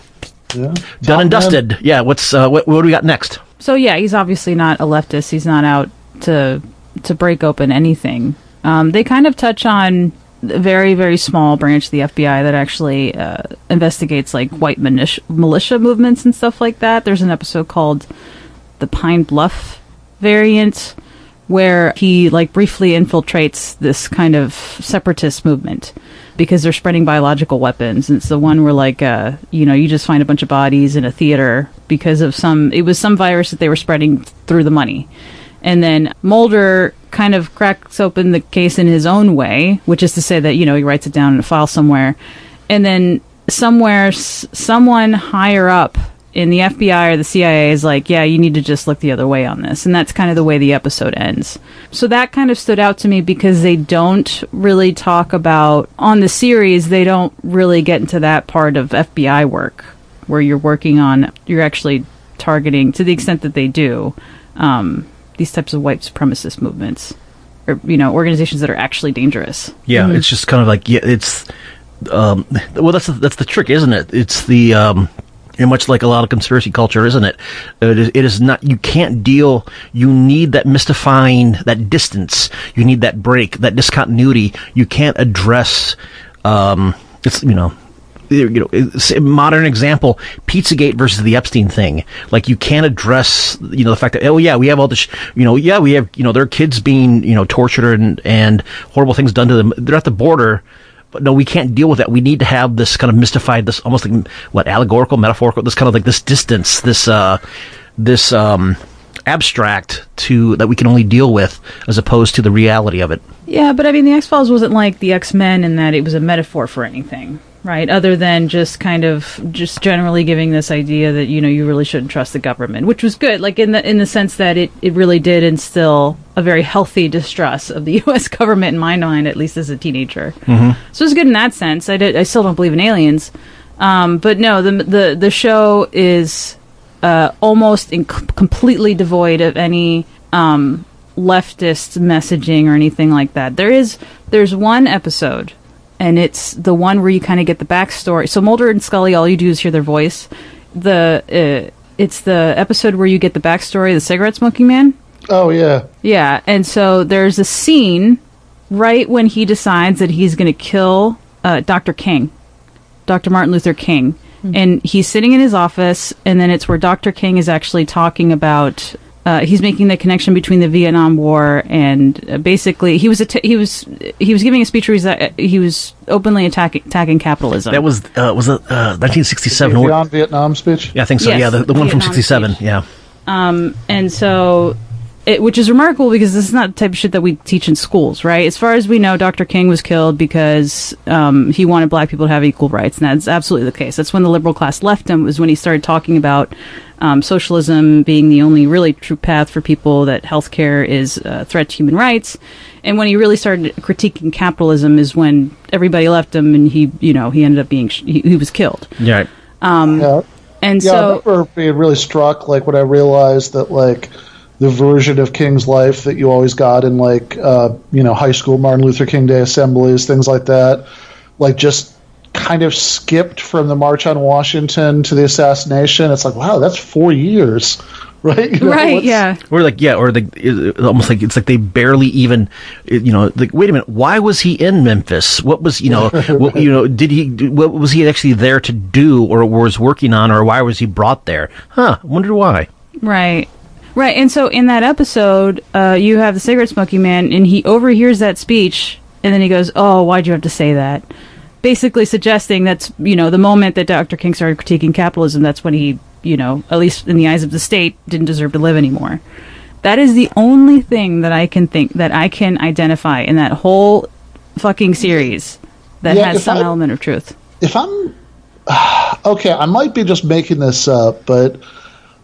yeah. done and dusted. Yeah, what's, uh, what, what do we got next? So yeah, he's obviously not a leftist. He's not out to to break open anything. Um, they kind of touch on a very very small branch of the FBI that actually uh, investigates like white militia, militia movements and stuff like that. There's an episode called the Pine Bluff variant where he like briefly infiltrates this kind of separatist movement because they're spreading biological weapons. And it's the one where like uh, you know you just find a bunch of bodies in a theater because of some it was some virus that they were spreading through the money. And then Mulder kind of cracks open the case in his own way, which is to say that you know he writes it down in a file somewhere, and then somewhere s- someone higher up in the FBI or the CIA is like, yeah, you need to just look the other way on this. And that's kind of the way the episode ends. So that kind of stood out to me because they don't really talk about, on the series, they don't really get into that part of FBI work where you're working on, you're actually targeting, to the extent that they do, um, these types of white supremacist movements. Or, you know, organizations that are actually dangerous. Yeah, it's just kind of like yeah, it's um, well, that's the, that's the trick, isn't it? It's the um, you much like a lot of conspiracy culture, isn't it? It is, it is not. You can't deal. You need that mystifying, that distance. You need that break, that discontinuity. You can't address. Um, it's you know. You know, modern example, Pizzagate versus the Epstein thing. Like you can't address, you know, the fact that oh yeah, we have all this, you know, yeah, we have, you know, there are kids being, you know, tortured and and horrible things done to them. They're at the border, but no, we can't deal with that. We need to have this kind of mystified, this almost like what allegorical, metaphorical, this kind of like this distance, this uh, this um, abstract to that we can only deal with, as opposed to the reality of it. Yeah, but I mean, the X Files wasn't like the X Men in that it was a metaphor for anything, right? Other than just kind of just generally giving this idea that you know you really shouldn't trust the government, which was good, like in the in the sense that it it really did instill a very healthy distrust of the U.S. government in my mind, at least as a teenager. Mhm. So it's good in that sense. I did, I still don't believe in aliens, um, but no, the the the show is uh, almost in completely devoid of any um, leftist messaging or anything like that. There is there's one episode, and it's the one where you kind of get the backstory. So Mulder and Scully, all you do is hear their voice. The uh, it's the episode where you get the backstory of the cigarette smoking man. Oh yeah. Yeah, and so there's a scene right when he decides that he's going to kill uh, Dr. King, Dr. Martin Luther King, and he's sitting in his office, and then it's where Dr. King is actually talking about. Uh, he's making the connection between the Vietnam War and uh, basically he was att- he was he was giving a speech where he's, uh, he was openly attacking attacking capitalism. That was uh, was it uh, 1967? or- Beyond Vietnam speech. Yeah, I think so. Yes, yeah, the, the one from Vietnam 67. Yeah. Um, and so, it, which is remarkable because this is not the type of shit that we teach in schools, right? As far as we know, Dr. King was killed because um, he wanted black people to have equal rights, and that's absolutely the case. That's when the liberal class left him. Was when he started talking about um, socialism being the only really true path for people, that healthcare is a threat to human rights. And when he really started critiquing capitalism, is when everybody left him, and he, you know, he ended up being sh- he, he was killed. Yeah. Right. Um, Yeah. and yeah, I so remember being really struck like when I realized that like the version of King's life that you always got in like uh, you know high school Martin Luther King Day assemblies, things like that, like just kind of skipped from the March on Washington to the assassination. It's like wow, that's four years, right? You know, right, what's- yeah. Or like yeah, or the almost like it's like they barely even you know like wait a minute, why was he in Memphis? What was you know what, you know did he what was he actually there to do or was working on or why was he brought there? Huh? I wonder why. Right. Right. And so in that episode, uh, you have the cigarette smoking man, and he overhears that speech, and then he goes, Oh, why'd you have to say that? Basically suggesting that's, you know, the moment that Dr. King started critiquing capitalism, that's when he, you know, at least in the eyes of the state, didn't deserve to live anymore. That is the only thing that I can think, that I can identify in that whole fucking series that Yeah, has some I- element of truth. if I'm okay, I might be just making this up, but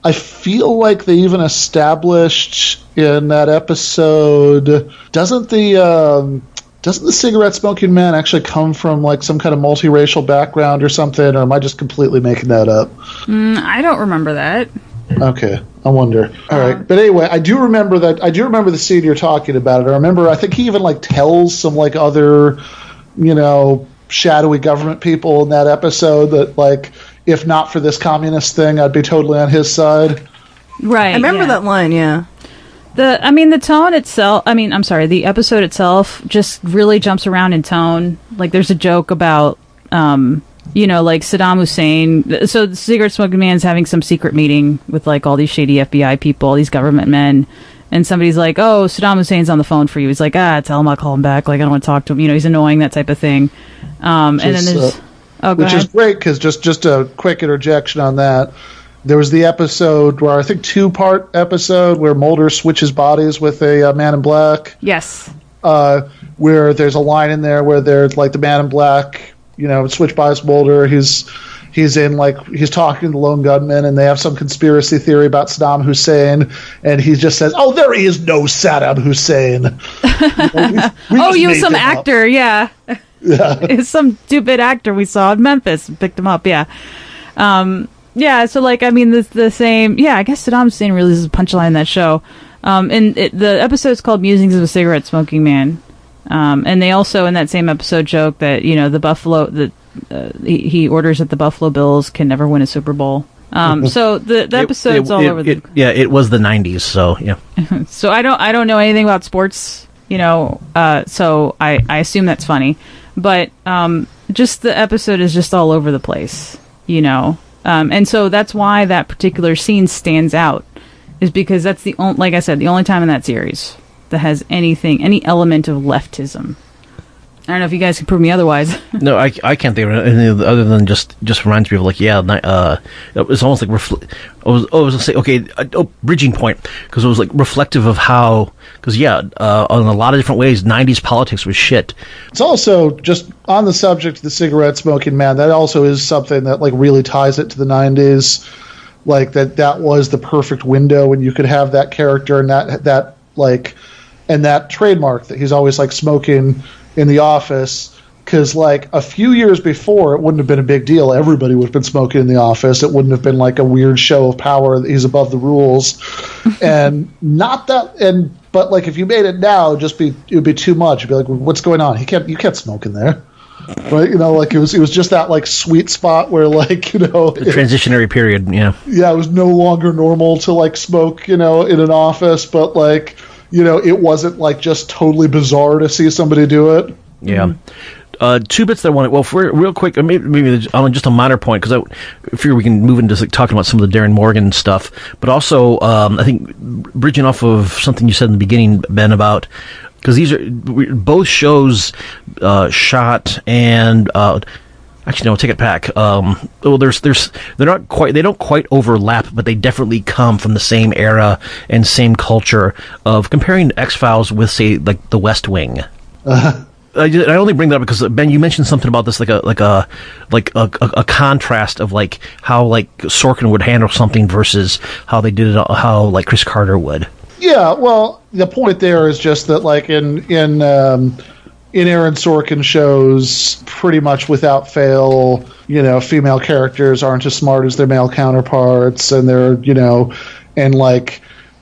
I feel like they even established in that episode doesn't the um, doesn't the cigarette smoking man actually come from like some kind of multiracial background or something, or am I just completely making that up? Mm, I don't remember that. Okay, I wonder. All right, but anyway, I do remember that. I do remember the scene you're talking about. It. I remember. I think he even like tells some like other, you know, shadowy government people in that episode that like, if not for this communist thing, I'd be totally on his side. Right. I remember yeah. that line, yeah. The I mean the tone itself I mean I'm sorry the episode itself just really jumps around in tone like there's a joke about um you know like Saddam Hussein so the cigarette smoking man's having some secret meeting with like all these shady FBI people all these government men and somebody's like oh Saddam Hussein's on the phone for you he's like ah tell him I'll call him back like I don't want to talk to him you know he's annoying that type of thing um and then there's uh, oh which ahead is great because just just a quick interjection on that. There was the episode where I think two part episode where Mulder switches bodies with a uh, man in black. yes uh, where there's a line in there where there's like the man in black, you know, switch bodies Boulder. He's he's in like he's talking to the lone gunman, and they have some conspiracy theory about Saddam Hussein, and he just says, "Oh, there is no Saddam Hussein." You know, we- we oh you some him up. actor yeah Yeah. It's some stupid actor we saw in Memphis and picked him up. Yeah, um, yeah. So like, I mean, the the same. Yeah, I guess Saddam Hussein really is a punchline in that show. Um, and it, the episode's called "Musings of a Cigarette Smoking Man." Um, and they also in that same episode joke that you know the Buffalo that uh, he, he orders that the Buffalo Bills can never win a Super Bowl. Um, so the the episode's it- all it- over the yeah, it was the 90s, so yeah. so I don't I don't know anything about sports, you know. Uh, so I I assume that's funny, but um, just the episode is just all over the place, you know. Um, and so that's why that particular scene stands out, is because that's the only like I said the only time in that series that has anything any element of leftism. I don't know if you guys can prove me otherwise. No, I, I can't think of anything other than just just reminds me of like yeah, uh, it was almost like refl- I was oh, I was gonna say okay, uh, oh, bridging point because it was like reflective of how because yeah, uh, on a lot of different ways, '90s politics was shit. It's also just on the subject of the cigarette smoking man. That also is something that like really ties it to the '90s. Like that, that was the perfect window when you could have that character and that that like and that trademark that he's always like smoking in the office. Because like a few years before, it wouldn't have been a big deal. Everybody would have been smoking in the office. It wouldn't have been like a weird show of power that he's above the rules, and not that. And but like if you made it now, it'd just be it would be too much. You'd be like, what's going on? He can't. You can't smoke in there. right? You know, like it was it was just that like sweet spot where like you know The transitionary period, yeah. yeah, it was no longer normal to like smoke, you know, in an office, but like, you know, it wasn't like just totally bizarre to see somebody do it. Yeah. Uh, two bits that I wanted. Well, for real quick, uh, maybe, maybe on just a minor point because I figure we can move into like, talking about some of the Darin Morgan stuff, but also um, I think bridging off of something you said in the beginning, Ben, about because these are both shows uh, shot and. Uh, Actually, no. Take it back. Um, well, there's, there's, they're not quite, they don't quite overlap, but they definitely come from the same era and same culture of comparing X Files with, say, like The West Wing. I, I only bring that up because Ben, you mentioned something about this, like a like a like a, a, a contrast of like how like Sorkin would handle something versus how they did it, how like Chris Carter would. Yeah, well, the point there is just that, like in in um, in Aaron Sorkin shows, pretty much without fail, you know, female characters aren't as smart as their male counterparts, and they're you know, and like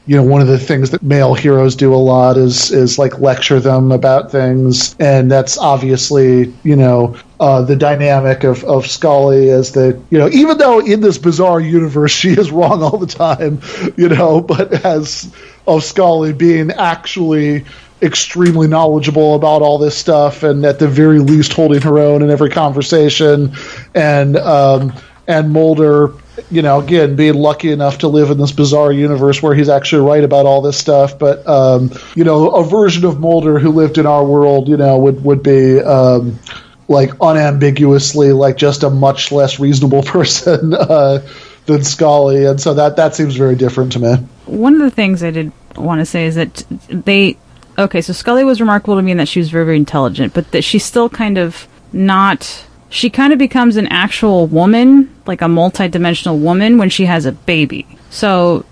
you know, one of the things that male heroes do a lot is is like lecture them about things, and that's obviously you know uh, the dynamic of of Scully as the you know even though in this bizarre universe she is wrong all the time, you know, but as of Scully being actually extremely knowledgeable about all this stuff and at the very least holding her own in every conversation and um, and Mulder you know again being lucky enough to live in this bizarre universe where he's actually right about all this stuff but um, you know a version of Mulder who lived in our world you know would would be um, like unambiguously like just a much less reasonable person uh, than Scully and so that that seems very different to me one of the things I did want to say is that they okay, so Scully was remarkable to me in that she was very, very intelligent, but that she's still kind of not. She kind of becomes an actual woman, like a multi-dimensional woman, when she has a baby. So,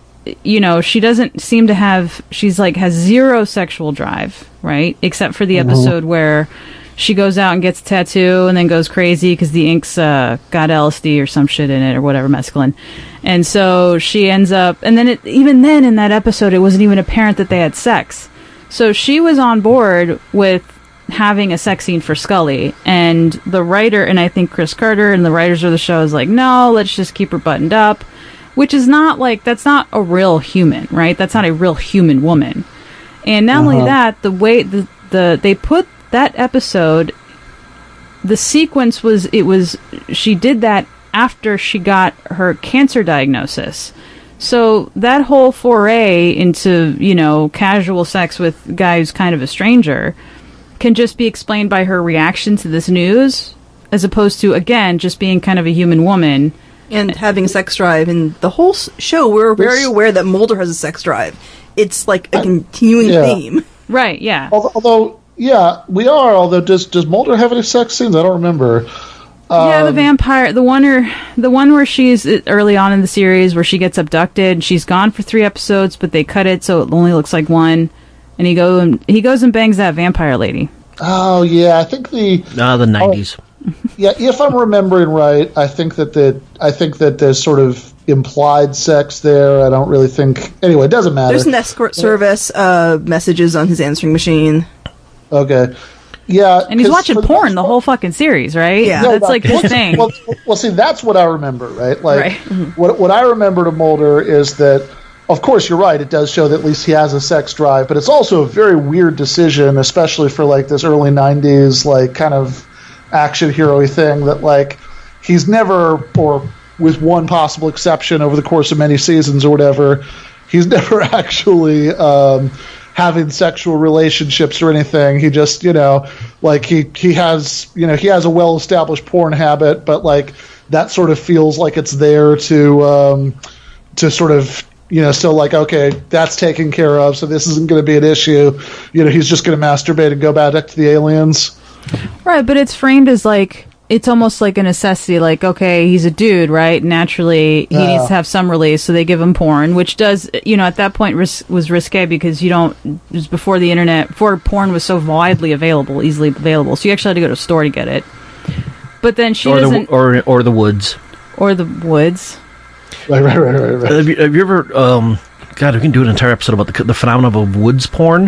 you know, she doesn't seem to have. She's like has zero sexual drive, right? Except for the Mhm. episode where she goes out and gets a tattoo and then goes crazy because the ink's uh, got LSD or some shit in it or whatever mescaline, and so she ends up. And then it, even then in that episode, it wasn't even apparent that they had sex. So she was on board with having a sex scene for Scully, and the writer and I think Chris Carter and the writers of the show is like, no, let's just keep her buttoned up, which is not like that's not a real human, right? That's not a real human woman. And not only Uh-huh. that, the way the the they put that episode the sequence was it was she did that after she got her cancer diagnosis. So that whole foray into, you know, casual sex with a guy who's kind of a stranger can just be explained by her reaction to this news as opposed to again just being kind of a human woman and having a sex drive. And the whole show, we're very aware that Mulder has a sex drive. It's like a continuing yeah. theme. Right, yeah. Although, although, yeah, we are. Although, does does Mulder have any sex scenes? I don't remember. yeah, the Um, vampire, the one where the one where she's uh, early on in the series where she gets abducted. She's gone for three episodes, but they cut it so it only looks like one. And he go and he goes and bangs that vampire lady. Oh yeah, I think the Ah, the nineties. yeah, if I'm remembering right, I think that the I think that there's sort of implied sex there. I don't really think. Anyway, it doesn't matter. There's an escort service uh, messages on his answering machine. Okay. Yeah, And he's watching for the porn the whole fucking series, right? Yeah. that's that- like his well, thing. Well, well, see, that's what I remember, right? Like, Right. what what I remember to Mulder is that, of course, you're right. It does show that at least he has a sex drive, but it's also a very weird decision, especially for like this early '90s, like kind of action hero thing. That like he's never, or with one possible exception, over the course of many seasons or whatever, he's never actually. Um, having sexual relationships or anything. He just, you know, like he he has, you know, he has a well-established porn habit, but like that sort of feels like it's there to um, to sort of you know still like okay that's taken care of so this isn't going to be an issue you know he's just going to masturbate and go back to the aliens Right, but it's framed as like it's almost like a necessity. Like, okay, he's a dude, right? Naturally, he Yeah. needs to have some release, so they give him porn, which does, you know, at that point ris- was risque because you don't. It was before the internet, before porn was so widely available, easily available. So you actually had to go to a store to get it. But then she or doesn't, the or or the woods. or the woods. right right right right. Have you, have you ever? Um, God, we can do an entire episode about the the phenomenon of woods porn.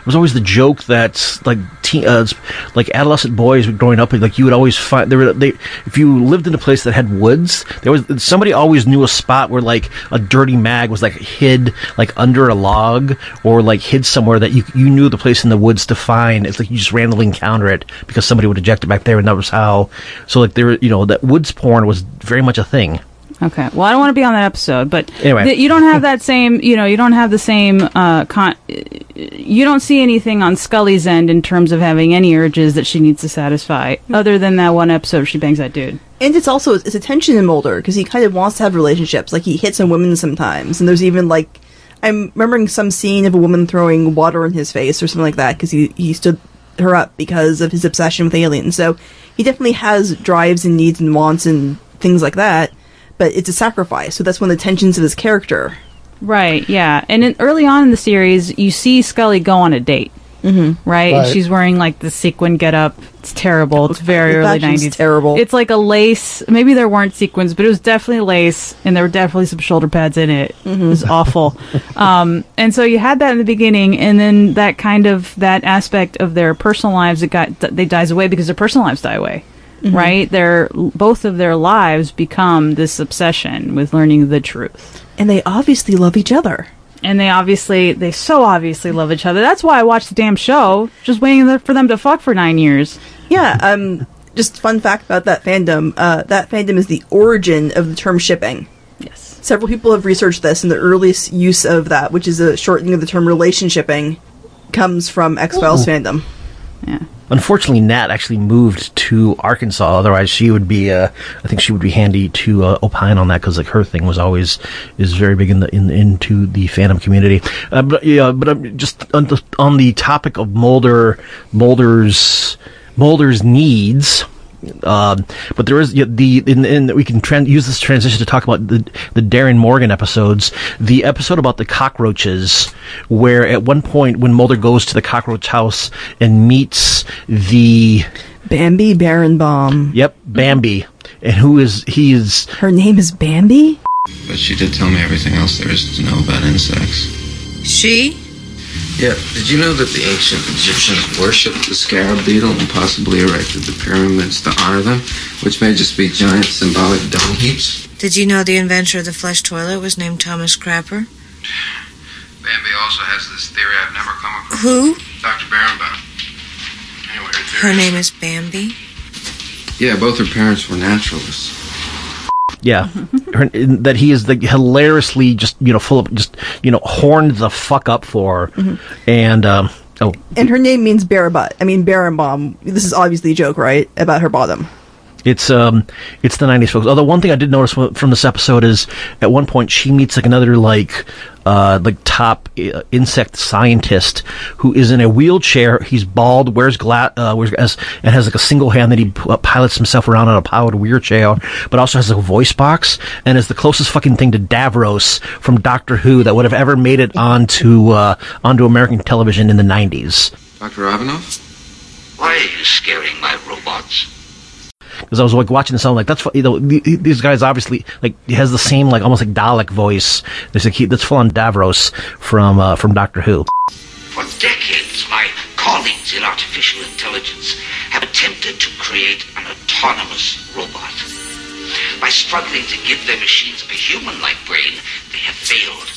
It was always the joke that like teen, uh, like adolescent boys growing up, like you would always find there were they if you lived in a place that had woods, there was somebody always knew a spot where like a dirty mag was like hid like under a log or like hid somewhere that you you knew the place in the woods to find. It's like you just randomly encounter it because somebody would eject it back there, and that was how. So like there, you know, that woods porn was very much a thing. Okay. Well, I don't want to be on that episode, but Anyway. th- you don't have that same. You know, you don't have the same. Uh, con- you don't see anything on Scully's end in terms of having any urges that she needs to satisfy, other than that one episode where she bangs that dude. And it's also it's a tension in Mulder because he kind of wants to have relationships. Like he hits on women sometimes, and there's even like I'm remembering some scene of a woman throwing water in his face or something like that because he he stood her up because of his obsession with aliens. So he definitely has drives and needs and wants and things like that. But it's a sacrifice, so that's one of the tensions of his character. Right. Yeah. And in, early on in the series, you see Scully go on a date. Mm-hmm. Right? Right. She's wearing like the sequin get up. It's terrible. It's very The early nineties. terrible. It's like a lace. Maybe there weren't sequins, but it was definitely lace, and there were definitely some shoulder pads in it. Mm-hmm. It was awful. um, and so you had that in the beginning, and then that kind of that aspect of their personal lives it got they dies away because their personal lives die away. Mhm. Right? Their both of their lives become this obsession with learning the truth And they obviously love each other. and they obviously they so obviously love each other. That's why I watched the damn show, just waiting for them to fuck for nine years. Yeah, um, just fun fact about that fandom. Uh, that fandom is the origin of the term shipping. Yes. Several people have researched this, and the earliest use of that, which is a shortening of the term relationshipping, comes from X Files fandom. Yeah. Unfortunately, Nat actually moved to Arkansas. Otherwise, she would be. Uh, I think she would be handy to uh, opine on that because like her thing was always is very big in the in into the fandom community. Uh, but yeah, but I'm just on the on the topic of Mulder, Mulder's Mulder's needs. Um, but there is the in, in we can tran- use this transition to talk about the the Darin Morgan episodes. The episode about the cockroaches, where at one point when Mulder goes to the cockroach house and meets the Bambi Berenbaum. Yep, Bambi, and who is he is her name is Bambi. But she did tell me everything else there is to know about insects. She? Yeah, did you know that the ancient Egyptians worshipped the scarab beetle and possibly erected the pyramids to honor them, which may just be giant symbolic dung heaps? Did you know the inventor of the flush toilet was named Thomas Crapper? Bambi also has this theory I've never come across. Who? Dr. Berenbaum. Anyway, her Her name is Bambi. Yeah, both her parents were naturalists. Yeah her, that he is the hilariously just you know full of just you know horned the fuck up for, Mhm. and um, oh And her name means bare butt. I mean Berenbaum. This is obviously a joke, right? About her bottom. It's um, it's the '90s, folks. Although one thing I did notice from this episode is, at one point she meets like another like, uh, like top uh, insect scientist who is in a wheelchair. He's bald, wears glass, uh, wears as, and has like a single hand that he p- uh, pilots himself around on a powered wheelchair, but also has a voice box and is the closest fucking thing to Davros from Doctor Who that would have ever made it onto uh, onto American television in the '90s. Dr. Ivanov? Why are you scaring my robots? Because I was like watching this, I'm like, that's you know, th- th- these guys obviously like he has the same like almost like Dalek voice. There's like he, that's full on Davros from uh, from Doctor Who. For decades, my colleagues in artificial intelligence have attempted to create an autonomous robot. By struggling to give their machines a human-like brain, they have failed.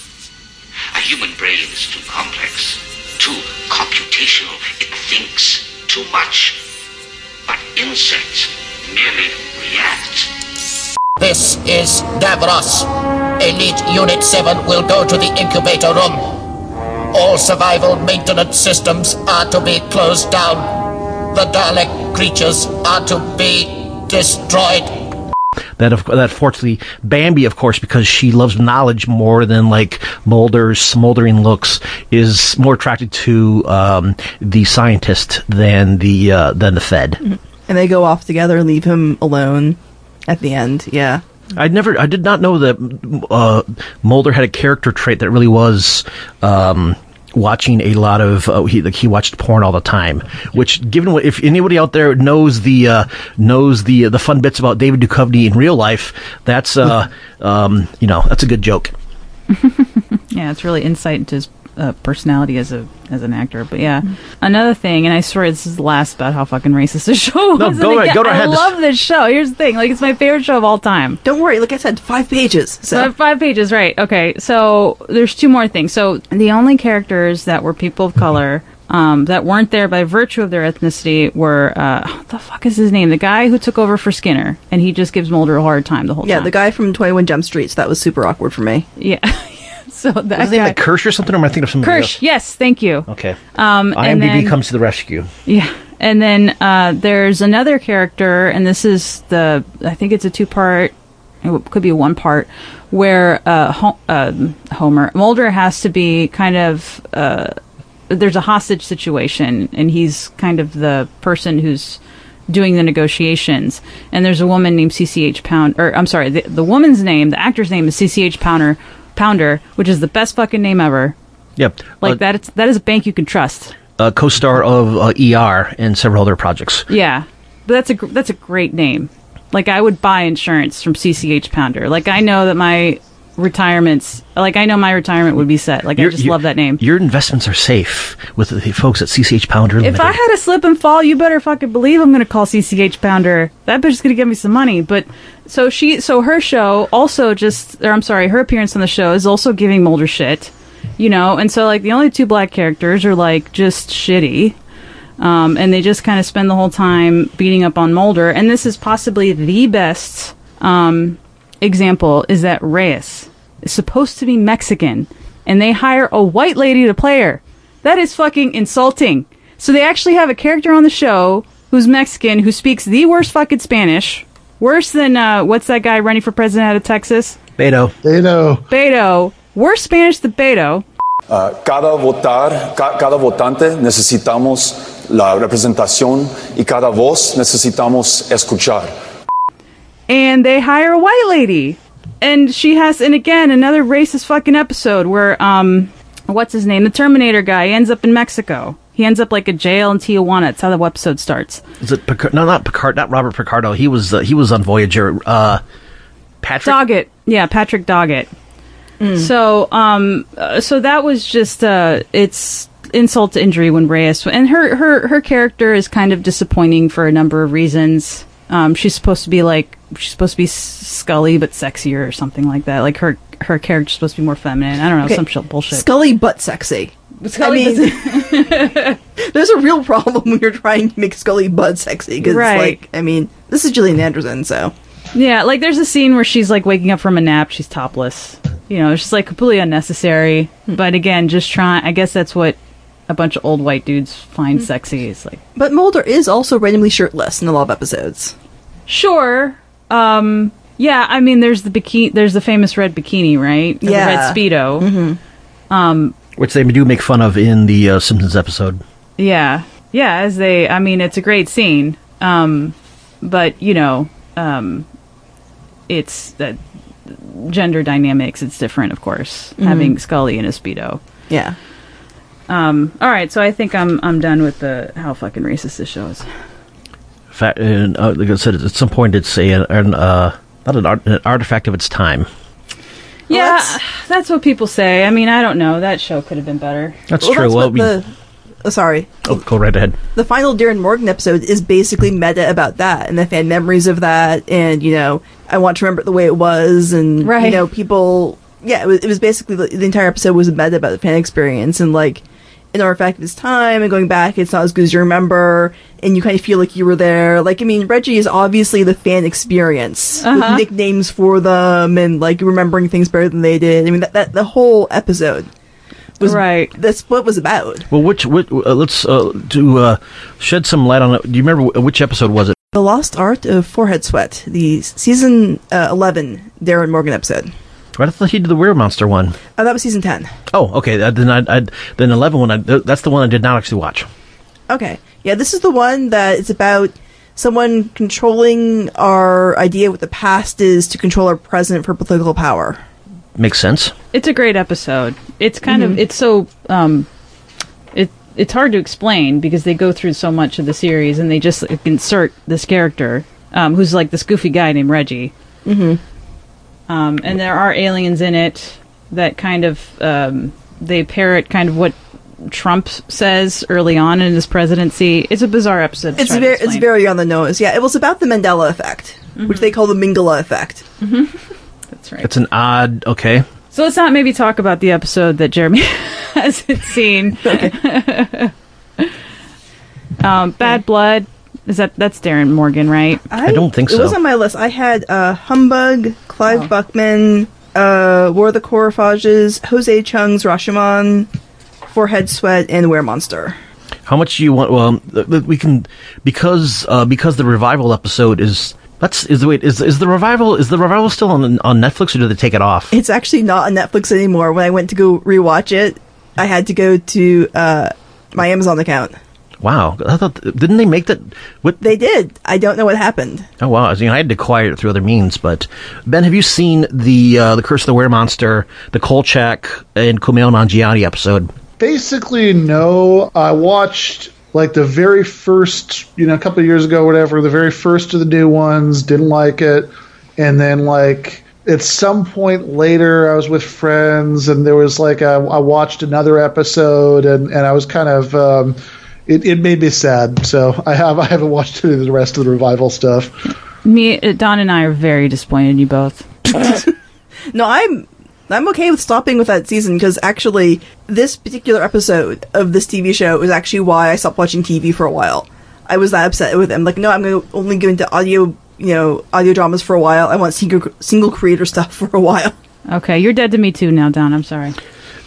A human brain is too complex, too computational. It thinks too much. But insects merely react. This is Davros. Elite Unit 7 will go to the incubator room. All survival maintenance systems are to be closed down. The Dalek creatures are to be destroyed. That of that fortunately Bambi, of course, because she loves knowledge more than like Mulder's smoldering looks, is more attracted to um, the scientist than the uh, than the Fed. And they go off together and leave him alone at the end. Yeah. I never, I did not know that uh, Mulder had a character trait that really was um, watching a lot of. Uh, he like he watched porn all the time. Which, given what, if anybody out there knows the uh, knows the the fun bits about David Duchovny in real life, that's uh, um, you know that's a good joke. Yeah, it's really insight into his uh, personality as a as an actor. But yeah, another thing, and I swear this is the last about how fucking racist this show. No, was. go And right- again, go right I love this show. Here's the thing, like it's my favorite show of all time. Don't worry, like I said, five pages. So So five pages, right? Okay, so there's two more things. So the only characters that were people of color um, that weren't there by virtue of their ethnicity were uh, what the fuck is his name? The guy who took over for Skinner, and he just gives Mulder a hard time the whole yeah, time. Yeah, the guy from Twenty One Jump Street. So that was super awkward for me. Yeah. so that Was guy, like Kersh or something, or am I thinking of somebody Kersh. Yes, thank you. Okay. Um, and IMDb then- comes to the rescue. Yeah. And then uh, there's another character, and this is the, I think it's a two part, it could be one part, where uh, Ho- uh, Homer, Mulder has to be kind of, uh, there's a hostage situation, and he's kind of the person who's doing the negotiations. And there's a woman named CCH Pound, or I'm sorry, the, the woman's name, the actor's name is CCH Pounder, Pounder, which is the best fucking name ever. Yep. Like uh, that, it's, that is a bank you can trust. uh, co-star of uh, ER and several other projects. Yeah, but that's a gr- that's a great name. Like I would buy insurance from CCH Pounder. Like I know that my retirements, like I know my retirement would be set. Like I just your- love that name. Your investments are safe with the folks at CCH Pounder Limited. If I had a slip and fall, you better fucking believe I'm going to call CCH Pounder. That bitch is going to give me some money. But so she, so her show also just, or I'm sorry, her appearance on the show is also giving Mulder shit, you know. And so like the only two black characters are like just shitty. Um, and they just kind of spend the whole time beating up on Mulder. And this is possibly the best um, example is that Reyes is supposed to be Mexican, and they hire a white lady to play her. That is fucking insulting. So they actually have a character on the show who's Mexican who speaks the worst fucking Spanish, worse than uh, what's that guy running for president out of Texas? Beto. Beto. Beto. Worse Spanish than Beto. Ah, cada votar, ca- cada votante necesitamos la representación y cada voz necesitamos escuchar. And they hire a white lady and she has and again another racist fucking episode where um what's his name the terminator guy ends up in mexico he ends up like a jail in tijuana that's how the episode starts Is it Picard? No, not Picard. Not Robert Picardo. He was uh, he was on Voyager. Uh, Patrick. doggett yeah patrick doggett so um uh, so that was just uh it's insult to injury when reyes and her her her character is kind of disappointing for a number of reasons um she's supposed to be like she's supposed to be scully but sexier or something like that like her her character's supposed to be more feminine i don't know Okay. some shit bullshit Scully but sexy. Scully I mean, there's a real problem when you're trying to make Scully but sexy because, Right. like, I mean, this is Gillian Anderson, so Yeah, like there's a scene where she's like waking up from a nap, she's topless. You know, it's just like completely unnecessary. Hmm. But again, just trying. I guess that's what a bunch of old white dudes find hmm. sexy. It's like But Mulder is also randomly shirtless in a lot of episodes. sure, um, yeah. I mean, there's the bikini, there's the famous red bikini, right? Or Yeah. the red speedo. Um, which they do make fun of in the uh, Simpsons episode. yeah, yeah. As they, I mean, it's a great scene. Um, but you know, um, it's that gender dynamics. It's different, of course, Mhm. having Scully in a speedo. Yeah. Um, all right, so I think I'm I'm done with the how fucking racist this show is. Fa- and, uh, like I said, at some point it's a an, uh, not an, art, an artifact of its time. yeah, that's, what people say. I mean, I don't know. That show could have been better. That's Well, true. that's well, what we- the- oh, sorry. oh, go right ahead. The final Darin Morgan episode is basically meta about that and the fan memories of that, and you know, I want to remember it the way it was, and you know, people. Yeah, it was, it was basically the, the entire episode was meta about the fan experience, and like an artifact of its time, and going back, it's not as good as you remember, and you kind of feel like you were there. Like, I mean, Reggie is obviously the fan experience Uh-huh. with nicknames for them, and like remembering things better than they did. I mean, that, that the whole episode was right. That's what was about. Well, which, which uh, let's uh, to uh, shed some light on it. Do you remember which episode was it? The Lost Art of Forehead Sweat, the season uh, 11 Darin Morgan episode. Right, I thought he did the Weird Monster one. Oh, that was season 10. Oh, okay. uh, Then I, I then eleven one. I, that's the one I did not actually watch. Okay. Yeah, this is the one that it's about someone controlling our idea what the past is to control our present for political power. Makes sense. It's a great episode. It's kind Mhm. of it's so um, it it's hard to explain because they go through so much of the series and they just like, insert this character um, who's like this goofy guy named Reggie. Mm-hmm. Um, and there are aliens in it that kind of um, they parrot kind of what Trump says early on in his presidency. It's a bizarre episode. It's very, it's very on the nose. Yeah, it was about the Mandela effect, which they call the Mengele effect. That's right. It's an odd. Okay. So let's not maybe talk about the episode that Jeremy hasn't seen. um, Bad Blood. Is that that's Darin Morgan, right? I, I don't think so. It was on my list. I had uh, Humbug, Clyde Bruckman, uh, War of the Coprophages, Jose Chung's Rashomon, Forehead Sweat, and Were Monster. How much do you want? Well, th- th- we can because uh, because the revival episode is that's is the wait is is the revival is the revival still on on Netflix or do they take it off? It's actually not on Netflix anymore. When I went to go rewatch it, I had to go to uh, my Amazon account. Wow, I thought didn't they make that? What They did. I don't know what happened. Oh wow! I, mean, I had to acquire it through other means, but Ben, have you seen the uh, the Curse of the Were Monster, the Kolchak and Kumail Nanjiani episode? Basically, no. I watched like the very first, you know, a couple of years ago, whatever. The very first of the new ones. Didn't like it, and then like at some point later, I was with friends, and there was like a, I watched another episode, and and I was kind of. Um, it, it made me sad, so I have I haven't watched any of the rest of the revival stuff. Me, uh, Don, and I are very disappointed in you both. No, I'm I'm okay with stopping with that season because actually, this particular episode of this TV show is actually why I stopped watching TV for a while. I was that upset with them. Like, no, I'm going to only go into audio, you know, audio dramas for a while. I want single single creator stuff for a while. Okay, you're dead to me too now, Don. I'm sorry.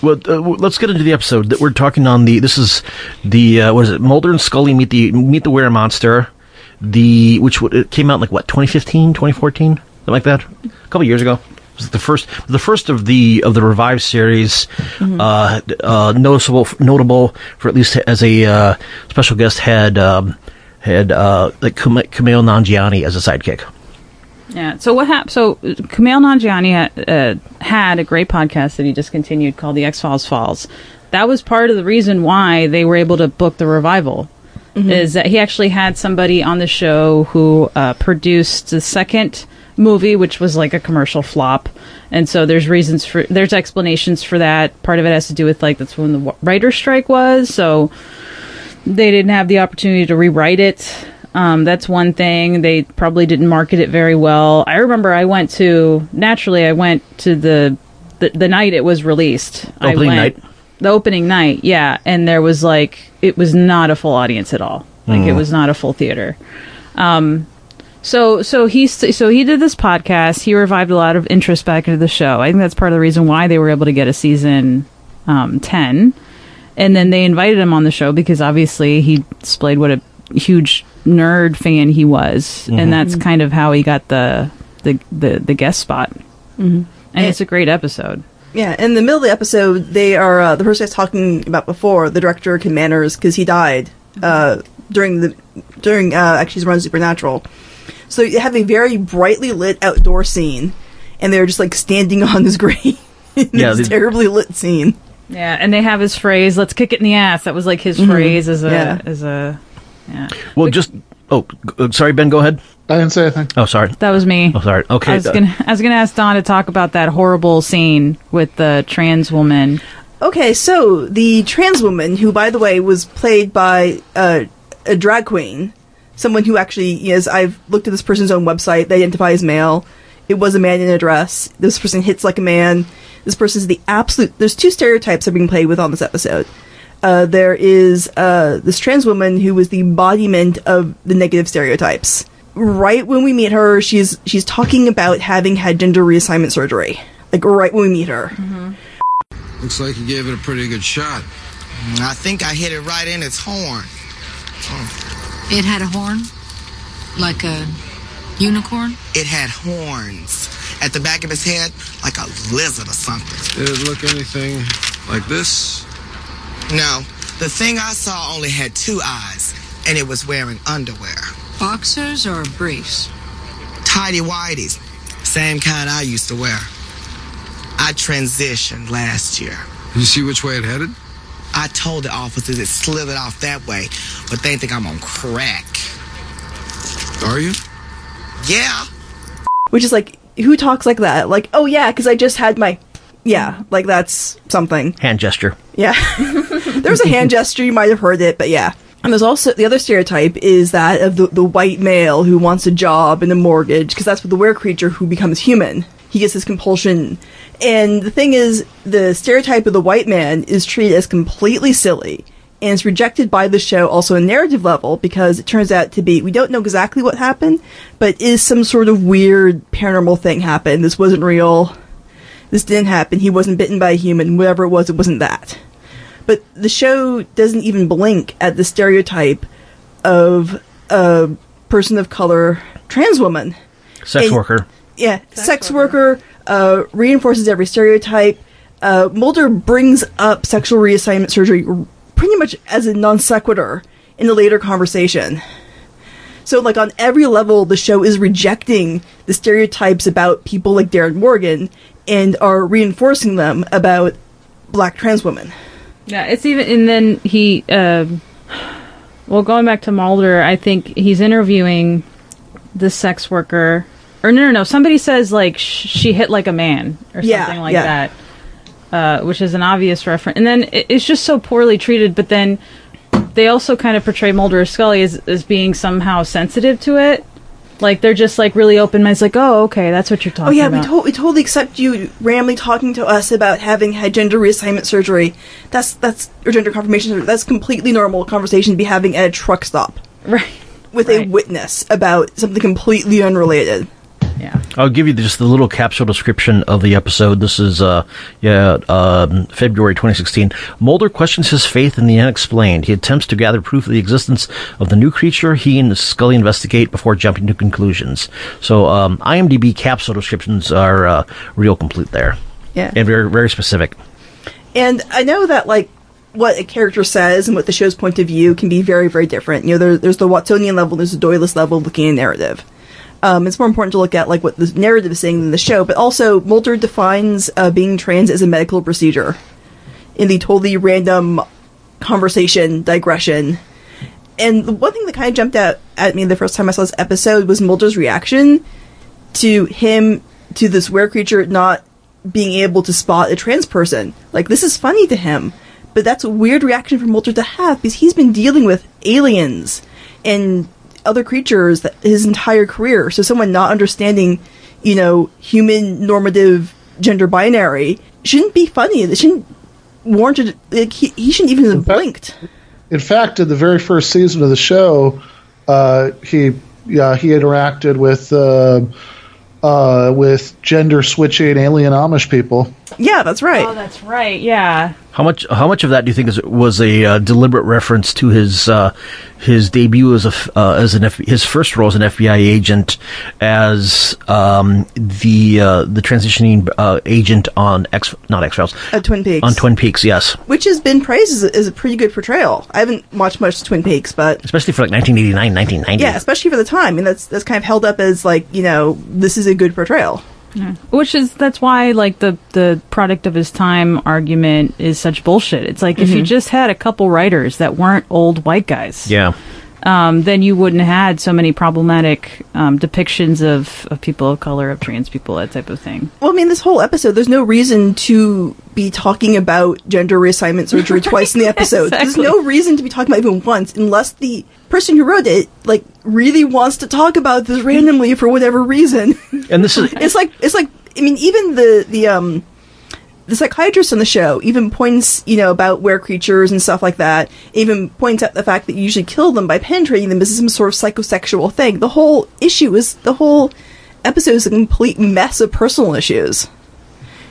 Well, uh, let's get into the episode that we're talking on. The this is the uh, what is it? Mulder and Scully meet the meet the Were Monster. The which it came out in, like what 2015, 2014, something like that, a couple years ago. It was the first the first of the of the revived series. Uh, d- uh, noticeable notable for at least as a uh, special guest had um, had uh, like Kumail Nanjiani as a sidekick. Yeah. So what happened? So uh, Kumail Nanjiani uh, had a great podcast that he discontinued called The X Files Falls. That was part of the reason why they were able to book the revival. Mhm. Is that he actually had somebody on the show who uh, produced the second movie, which was like a commercial flop, and so there's reasons for there's explanations for that. Part of it has to do with like that's when the writer strike was, so they didn't have the opportunity to rewrite it. Um, that's one thing. They probably didn't market it very well. I remember I went to naturally. I went to the the, the night it was released. I Opening went, night? The opening night, yeah, and there was like it was not a full audience at all. Like it Mm. was not a full theater. Um, so so he so he did this podcast. He revived a lot of interest back into the show. I think that's part of the reason why they were able to get a season um, ten. And then they invited him on the show because obviously he displayed what a huge nerd fan he was, Mhm. and that's Mhm. kind of how he got the the the, the guest spot. Mhm. And it's a great episode. Yeah, in the middle of the episode, they are uh, the person I was talking about before, the director Kim Manners, because he died uh, during the during uh, actually his run Supernatural. So you have a very brightly lit outdoor scene, and they're just like standing on his grave in Yeah, this they- terribly lit scene. Yeah, and they have his phrase "Let's kick it in the ass." That was like his Mhm. phrase as a Yeah. as a yeah. Well, just oh, uh, sorry, Ben. Go ahead. I didn't say anything. Oh, sorry. That was me. Oh, sorry. Okay. I was uh, gonna I was gonna ask Don to talk about that horrible scene with the trans woman. Okay, so the trans woman, who by the way was played by uh, a drag queen, someone who actually is, I've looked at this person's own website, they identify as male. It was a man in a dress. This person hits like a man. This person's the absolute. There's two stereotypes that are being played with on this episode. Uh, there is uh, this trans woman who was the embodiment of the negative stereotypes. Right when we meet her, she's she's talking about having had gender reassignment surgery. Like right when we meet her. Looks like you gave it a pretty good shot. I think I hit it right in its horn. It had a horn? Like a unicorn? It had horns at the back of its head, like a lizard or something. Did it look anything like this? No, the thing I saw only had two eyes, and it was wearing underwear. Boxers or briefs? Tidy whities, same kind I used to wear. I transitioned last year. You see which way it headed? I told the officers it slithered off that way, but they think I'm on crack. Are you? Yeah. Which is like, who talks like that? Like, oh yeah, because I just had my Yeah, like that's something. Hand gesture. Yeah. there's a hand gesture, you might have heard it, but yeah. And there's also the other stereotype is that of the, the white male who wants a job and a mortgage, because that's what the were creature who becomes human. He gets his compulsion. And the thing is, the stereotype of the white man is treated as completely silly. And it's rejected by the show also on narrative level because it turns out to be, we don't know exactly what happened, but is some sort of weird paranormal thing happened. This wasn't real. This didn't happen. He wasn't bitten by a human. Whatever it was, it wasn't that but the show doesn't even blink at the stereotype of a person of color trans woman. Sex And- worker. Yeah, sex, worker, uh, reinforces every stereotype. Uh, Mulder brings up sexual reassignment surgery pretty much as a non sequitur in the later conversation. So, like, on every level, the show is rejecting the stereotypes about people like Darin Morgan and are reinforcing them about black trans women. Yeah, it's even, and then he, uh, well, going back to Mulder, I think he's interviewing the sex worker, or no, no, no, somebody says like sh- she hit like a man or Yeah, something like yeah. that, uh, which is an obvious reference. And then it, it's just so poorly treated. But then they also kind of portray Mulder or Scully as as being somehow sensitive to it. Like they're just like really open minded, like, oh, okay, that's what you're oh, talking about. Oh yeah, about. we, to- we totally accept you randomly talking to us about having had gender reassignment surgery. That's that's or gender confirmation surgery. That's completely normal conversation to be having at a truck stop, right? With a witness about something completely unrelated. I'll give you just the little capsule description of the episode. This is, uh, yeah, um, February 2016. Mulder questions his faith in the unexplained. He attempts to gather proof of the existence of the new creature he and Scully investigate before jumping to conclusions. So, um, IMDb capsule descriptions are uh, real complete there. Yeah. And very, very specific. And I know that like what a character says and what the show's point of view can be very very different. You know, there, there's the Watsonian level, there's the Doylist level looking at narrative. Um, it's more important to look at like what the narrative is saying than the show, but also Mulder defines uh, being trans as a medical procedure in the totally random conversation digression. And the one thing that kind of jumped out at me the first time I saw this episode was Mulder's reaction to him to this were creature not being able to spot a trans person. Like this is funny to him, but that's a weird reaction for Mulder to have because he's been dealing with aliens and other creatures that his entire career. So someone not understanding, you know, human normative gender binary shouldn't be funny. It shouldn't warranted. Like, he, he shouldn't even have blinked. In fact, in the very first season of the show, uh, he yeah he interacted with uh, uh, with gender switching alien Amish people. Yeah, that's right. Oh, that's right. Yeah. How much? How much of that do you think is, was a uh, deliberate reference to his uh, his debut as a uh, as an F- his first role as an FBI agent, as um, the uh, the transitioning uh, agent on X not X Files At Twin Peaks. on Twin Peaks? Yes, Which has been praised as a, as a pretty good portrayal. I haven't watched much Twin Peaks, but especially for like 1989, 1990. yeah, especially for the time. I mean, that's that's kind of held up as like you know this is a good portrayal. Yeah. Which is that's why like the the product of his time argument is such bullshit. It's like if you Mhm. just had a couple writers that weren't old white guys, Yeah. Um, then you wouldn't have had so many problematic um, depictions of, of people of color, of trans people, that type of thing. Well, I mean, this whole episode, there's no reason to be talking about gender reassignment surgery twice in the episode. There's no reason to be talking about it even once, unless the person who wrote it like really wants to talk about this randomly for whatever reason. And this is it's like it's like I mean, even the the um the psychiatrist on the show even points, you know, about were creatures and stuff like that. Even points out the fact that you usually kill them by penetrating them as some sort of psychosexual thing. The whole issue is the whole episode is a complete mess of personal issues.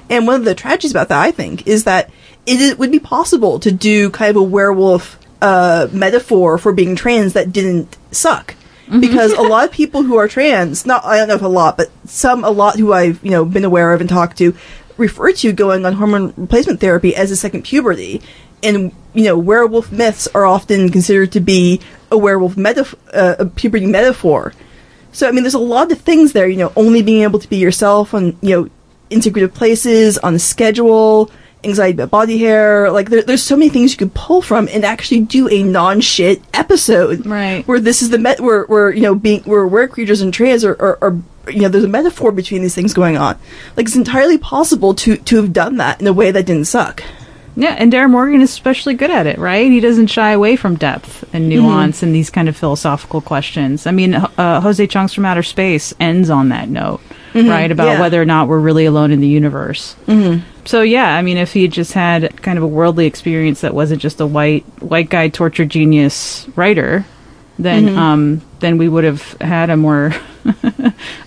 And one of the tragedies about that, I think, is that it, i- would be possible to do kind of a werewolf uh, metaphor for being trans that didn't suck. Because a lot of people who are trans, not I don't know if a lot, but some a lot who I've you know been aware of and talked to, refer to going on hormone replacement therapy as a second puberty, and you know werewolf myths are often considered to be a werewolf metaf- uh, a puberty metaphor. So I mean, there's a lot of things there. You know, only being able to be yourself on you know integrative places on a schedule, anxiety about body hair. Like there, there's so many things you could pull from and actually do a non shit episode. Right. Where this is the met where where you know being where were creatures and trans are, are, are you know there's a metaphor between these things going on. Like it's entirely possible to to have done that in a way that didn't suck. Yeah, and Darin Morgan is especially good at it, right? He doesn't shy away from depth and nuance and these kind of philosophical questions. I mean, uh, Jose Chung's from Outer Space ends on that note, Mhm, right? About yeah. whether or not we're really alone in the universe. Mhm. So yeah, I mean, if he had just had kind of a worldly experience that wasn't just a white white guy torture genius writer, then Mhm. um, then we would have had a more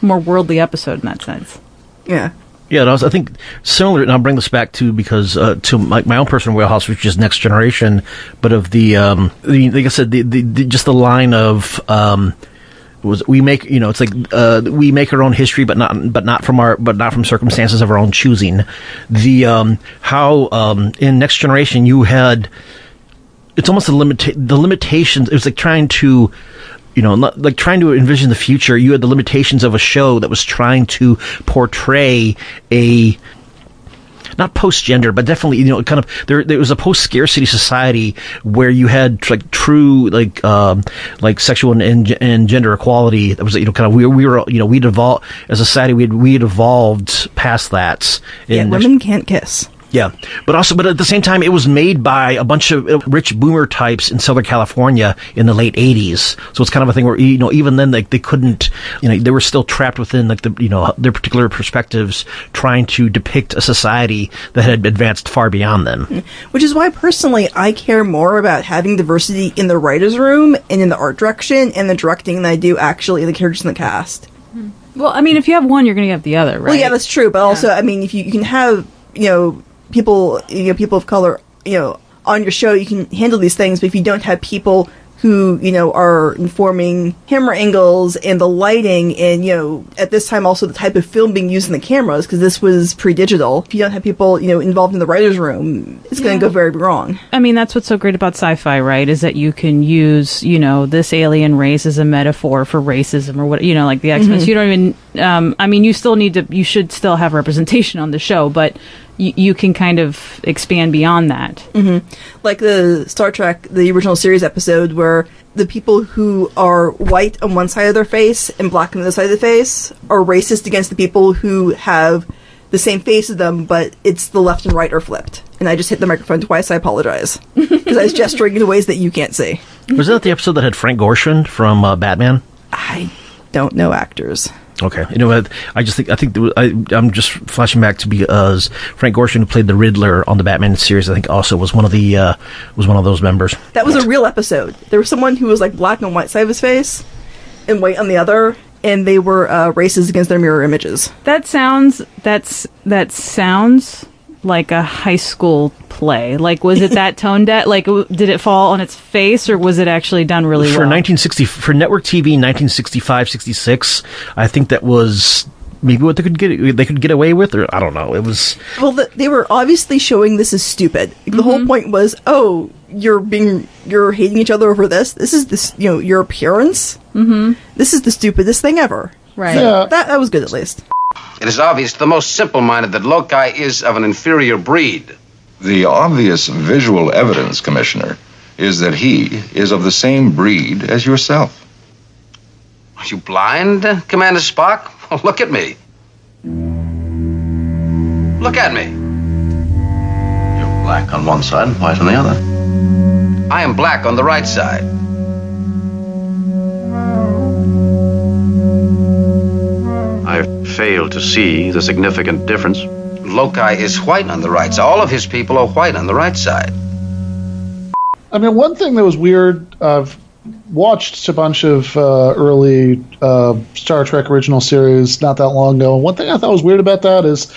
more worldly episode in that sense. Yeah. Yeah, and I, was, I think similar, and I'll bring this back to because uh, to my, my own personal wheelhouse, which is next generation, but of the, um, the like I said, the, the, the just the line of um, was we make you know it's like uh, we make our own history, but not but not from our but not from circumstances of our own choosing. The um, how um, in next generation you had it's almost the limit the limitations. It was like trying to, you know, like trying to envision the future. You had the limitations of a show that was trying to portray a not post gender, but definitely you know kind of there. There was a post scarcity society where you had like true like um, like sexual and, and, and gender equality. That was you know kind of we, we were you know we'd evolved as a society we'd we'd evolved past that. Yeah, in- women can't kiss. Yeah, but also, but at the same time, it was made by a bunch of uh, rich boomer types in Southern California in the late '80s. So it's kind of a thing where you know, even then, like they couldn't, you know, they were still trapped within like the you know their particular perspectives, trying to depict a society that had advanced far beyond them. Which is why personally I care more about having diversity in the writers' room and in the art direction and the directing than I do actually in the characters in the cast. Well, I mean, if you have one, you're going to have the other, right? Well, yeah, that's true. But also, I mean, if you, you can have you know people, you know, people of color, you know, on your show, you can handle these things. But if you don't have people who you know are informing camera angles and the lighting, and you know, at this time also the type of film being used in the cameras, because this was pre-digital. If you don't have people, you know, involved in the writers' room, it's going to go very wrong. I mean, that's what's so great about sci-fi, right? Is that you can use, you know, this alien race as a metaphor for racism or what, you know, like the X-Men. Mhm. You don't even, um, I mean, you still need to, you should still have representation on the show, but you, you can kind of expand beyond that. hmm Like the Star Trek, the original series episode where the people who are white on one side of their face and black on the other side of the face are racist against the people who have the same face as them, but it's the left and right are flipped. And I just hit the microphone twice. I apologize because I was gesturing in ways that you can't see. Was that the episode that had Frank Gorshin from uh, Batman? I don't know actors. Okay, you know what? I just think I think was, I, I'm just flashing back to because Frank Gorshin, who played the Riddler on the Batman series, I think also was one of the uh, was one of those members. That was a real episode. There was someone who was like black on one side of his face and white on the other, and they were uh, racist against their mirror images. That sounds, that's, that sounds like a high school play. Like, was it that tone deaf? Like, w- did it fall on its face or was it actually done really well? for well? 1960 for network TV 1965 66 I think that was maybe what they could get they could get away with or I don't know it was Well, the, they were obviously showing this is stupid. The whole point was, oh, you're being, you're hating each other over this. This is this, you know, your appearance. Mm-hmm. This is the stupidest thing ever. Right. So that that was good at least. It is obvious to the most simple minded that Lokai is of an inferior breed. The obvious visual evidence, Commissioner, is that he is of the same breed as yourself. Are you blind, Commander Spock? Look at me. Look at me. You're black on one side and white on the other. I am black on the right side. Fail to see the significant difference. Lokai is white on the right side. All of his people are white on the right side. I mean, one thing that was weird, I've watched a bunch of uh, early uh, Star Trek original series not that long ago. And one thing I thought was weird about that is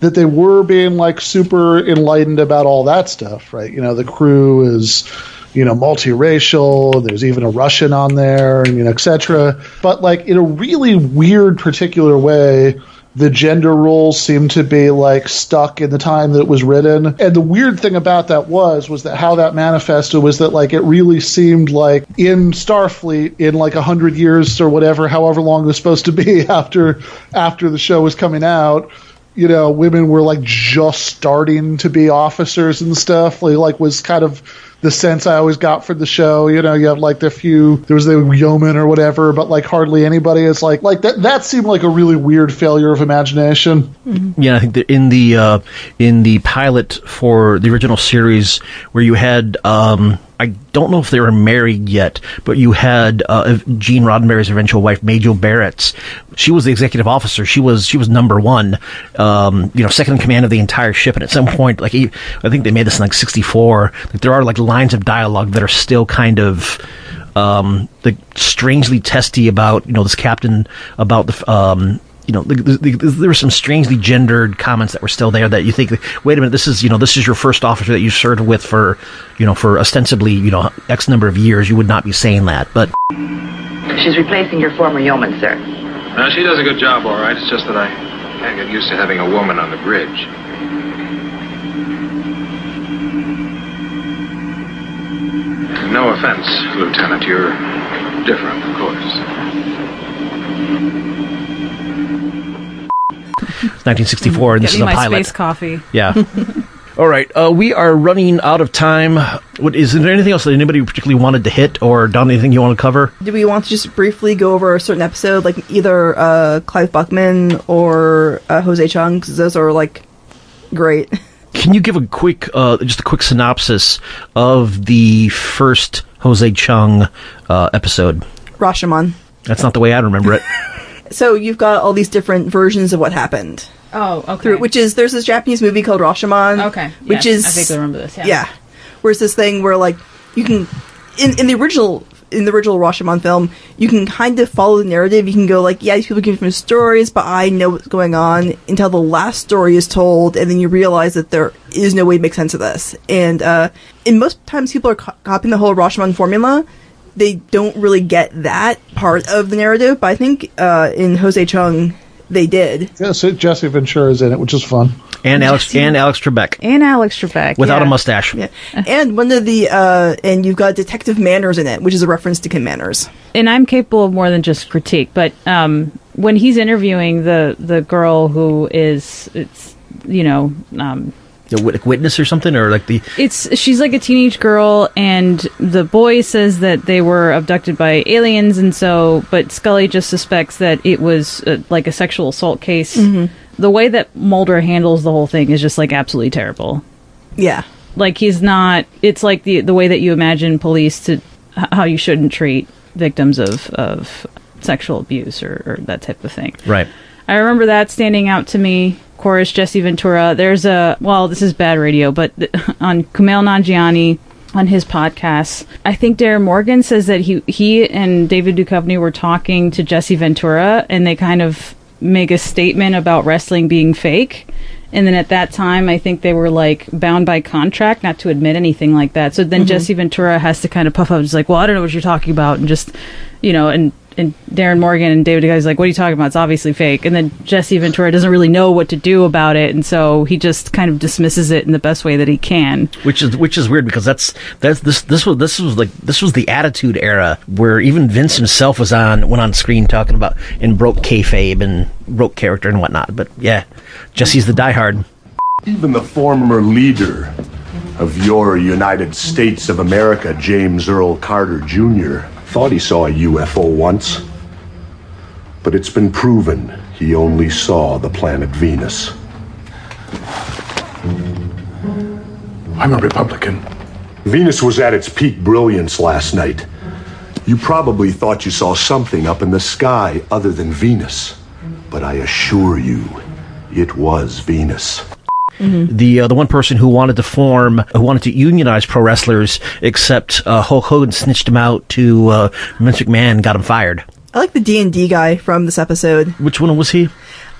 that they were being like super enlightened about all that stuff, right? You know, the crew is, you know, multiracial. There's even a Russian on there, and you know, etc. But like in a really weird, particular way, the gender roles seem to be like stuck in the time that it was written. And the weird thing about that was was that how that manifested was that like it really seemed like in Starfleet in like a hundred years or whatever, however long it was supposed to be after after the show was coming out, you know women were like just starting to be officers and stuff. Like, like was kind of the sense I always got for the show. You know, you have like the few there was the yeoman or whatever, but like hardly anybody. It's like like that that seemed like a really weird failure of imagination. Yeah, I think that in the uh, in the pilot for the original series, where you had um, I don't know if they were married yet, but you had uh, Gene Roddenberry's eventual wife, Majel Barrett's. She was the executive officer. She was she was number one, um, you know, second in command of the entire ship. And at some point, like I think they made this in like '64. Like there are like lines of dialogue that are still kind of um, like strangely testy about you know this captain about the um, you know the, the, the, there were some strangely gendered comments that were still there that you think wait a minute this is you know this is your first officer that you served with for you know for ostensibly you know x number of years you would not be saying that but She's replacing your former yeoman, sir. No, she does a good job, all right. It's just that I can't get used to having a woman on the bridge. No offense, Lieutenant. You're different, of course. 1964 and this Get is me a my pilot space coffee. yeah all right uh, we are running out of time what is there anything else that anybody particularly wanted to hit or done anything you want to cover Do we want to just briefly go over a certain episode, like either uh, Clyde Bruckman or uh, Jose Chung? Because those are like great. Can you give a quick, uh, just a quick synopsis of the first Jose Chung uh, episode? Rashomon. That's not the way I remember it. So you've got all these different versions of what happened. Oh, okay. Through, which is there's this Japanese movie called Rashomon. Okay. Which Yes, is I think I remember this, yeah. Yeah. Where's this thing where like you can in in the original in the original Rashomon film, you can kind of follow the narrative. You can go like, yeah, these people give different stories, but I know what's going on until the last story is told, and then you realize that there is no way to make sense of this. And uh, and most times people are co- copying the whole Rashomon formula. They don't really get that part of the narrative, but I think uh, in Jose Chung they did. Yeah, so Jesse Ventura's in it, which is fun. And Alex and Alex Trebek And Alex Trebek. without yeah. a mustache. Yeah. and one of the uh, and you've got Detective Manners in it, which is a reference to Kim Manners. and I'm capable of more than just critique. But um, when he's interviewing the the girl who is, it's you know, um, The witness or something, or like the it's she's like a teenage girl, and the boy says that they were abducted by aliens, and so, but Scully just suspects that it was uh, like a sexual assault case. Mhm. The way that Mulder handles the whole thing is just like absolutely terrible. Yeah. like he's not it's like the the way that you imagine police to how you shouldn't treat victims of of sexual abuse or, or that type of thing right. i remember that standing out to me course jesse ventura there's a well this is bad radio but th- on kumail nanjiani on his podcast i think darin morgan says that he he and david Duchovny were talking to jesse ventura and they kind of make a statement about wrestling being fake and then at that time, I think they were like bound by contract not to admit anything like that. So then Mhm. Jesse Ventura has to kind of puff up, just like, well, I don't know what you're talking about, and just, you know, and and Darin Morgan and David Guy's like, what are you talking about? It's obviously fake. And then Jesse Ventura doesn't really know what to do about it, and so he just kind of dismisses it in the best way that he can. which is which is weird because that's that's this this was this was like this was the Attitude Era where even Vince himself was on went on screen talking about and broke kayfabe and broke character and whatnot. But yeah, Jesse's the diehard. Even the former leader of your United States of America, James Earl Carter Jr., thought he saw a UFO once. But it's been proven he only saw the planet Venus. I'm a Republican. Venus was at its peak brilliance last night. You probably thought you saw something up in the sky other than Venus. But I assure you, it was Venus. The uh, the one person who wanted to form who wanted to unionize pro wrestlers, except uh, Hulk Hogan snitched him out to uh, Vince McMahon, got him fired. I like the D and D guy from this episode. Which one was he?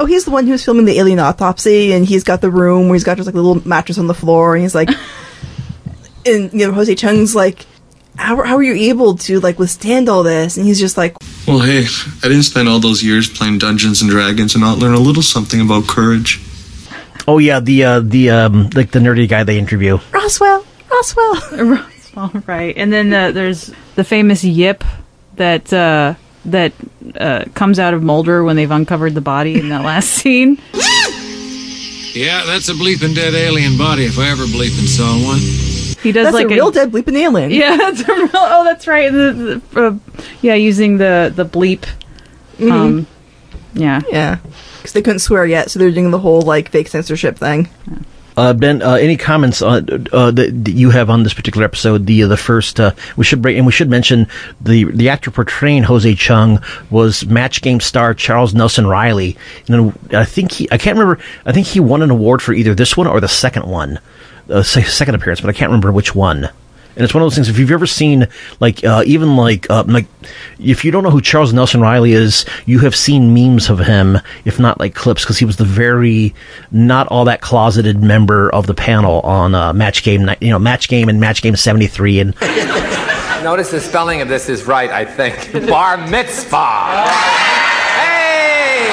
Oh, he's the one who's filming the alien autopsy, and he's got the room where he's got just like a little mattress on the floor, and he's like, and you know, Jose Chung's like, how how are you able to like withstand all this? And he's just like, Well, hey, I didn't spend all those years playing Dungeons and Dragons and not learn a little something about courage. Oh yeah, the uh, the um, like the nerdy guy they interview. Roswell, Roswell, Roswell, right? And then the, there's the famous yip that uh, that uh, comes out of Mulder when they've uncovered the body in that last scene. Yeah, that's a bleeping dead alien body if I ever bleeping saw one. He does That's like a real dead bleeping alien. Yeah, that's a real. Oh, that's right. The, the, uh, yeah, using the the bleep. Um, yeah, yeah, because they couldn't swear yet, so they're doing the whole like fake censorship thing. Uh, ben, uh, any comments on, uh, that, that you have on this particular episode? The the first uh, we should break, and we should mention the the actor portraying Jose Chung was Match Game star Charles Nelson Reilly. Know, I think he I can't remember. I think he won an award for either this one or the second one, uh, second appearance, but I can't remember which one. And it's one of those things. If you've ever seen, like, uh, even like, uh, like, if you don't know who Charles Nelson Reilly is, you have seen memes of him, if not like clips, because he was the very not all that closeted member of the panel on uh, Match Game, you know, Match Game and Match Game '73, and Notice the spelling of this is right, I think. Bar mitzvah. Hey!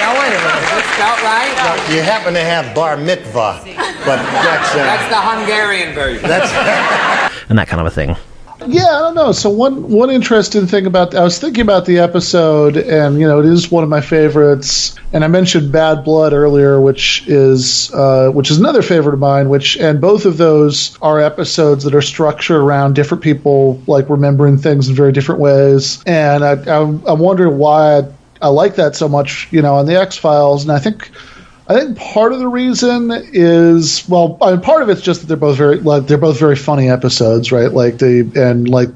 Now wait a minute, is right? You happen to have bar mitzvah, but that's uh, That's the Hungarian version. and that kind of a thing. Yeah, I don't know. So one one interesting thing about I was thinking about the episode, and you know, it is one of my favorites. And I mentioned Bad Blood earlier, which is uh, which is another favorite of mine. Which and both of those are episodes that are structured around different people like remembering things in very different ways. And I, I'm, I'm wondering why I, I like that so much. You know, on the X Files, and I think I think part of the reason is well, I mean, part of it's just that they're both very like they're both very funny episodes, right? Like the and like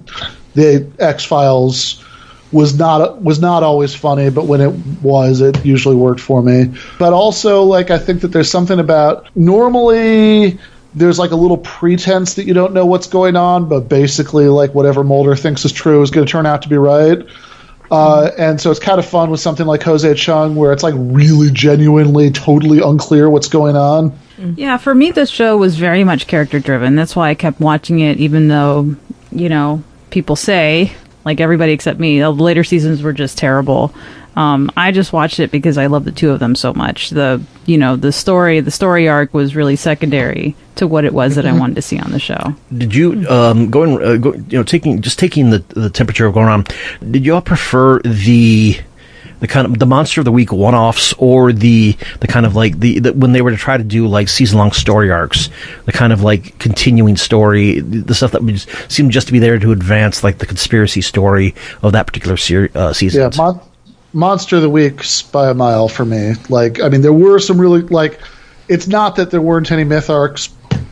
the X Files was not was not always funny, but when it was, it usually worked for me. But also, like I think that there's something about normally there's like a little pretense that you don't know what's going on, but basically, like whatever Mulder thinks is true is going to turn out to be right. Uh, and so it's kind of fun with something like Jose Chung, where it's like really genuinely, totally unclear what's going on. Yeah, for me, this show was very much character driven. That's why I kept watching it, even though, you know, people say, like everybody except me, the later seasons were just terrible. Um, I just watched it because I love the two of them so much. The, you know, the story, the story arc was really secondary to what it was that I wanted to see on the show. Did you um, going uh, go, you know taking just taking the the temperature of going on? Did you all prefer the the kind of the monster of the week one offs or the the kind of like the, the when they were to try to do like season long story arcs, the kind of like continuing story, the stuff that would just seem just to be there to advance like the conspiracy story of that particular ser- uh, season. Yeah, Mon- Monster of the week by a mile for me. Like, I mean, there were some really like. It's not that there weren't any myth arcs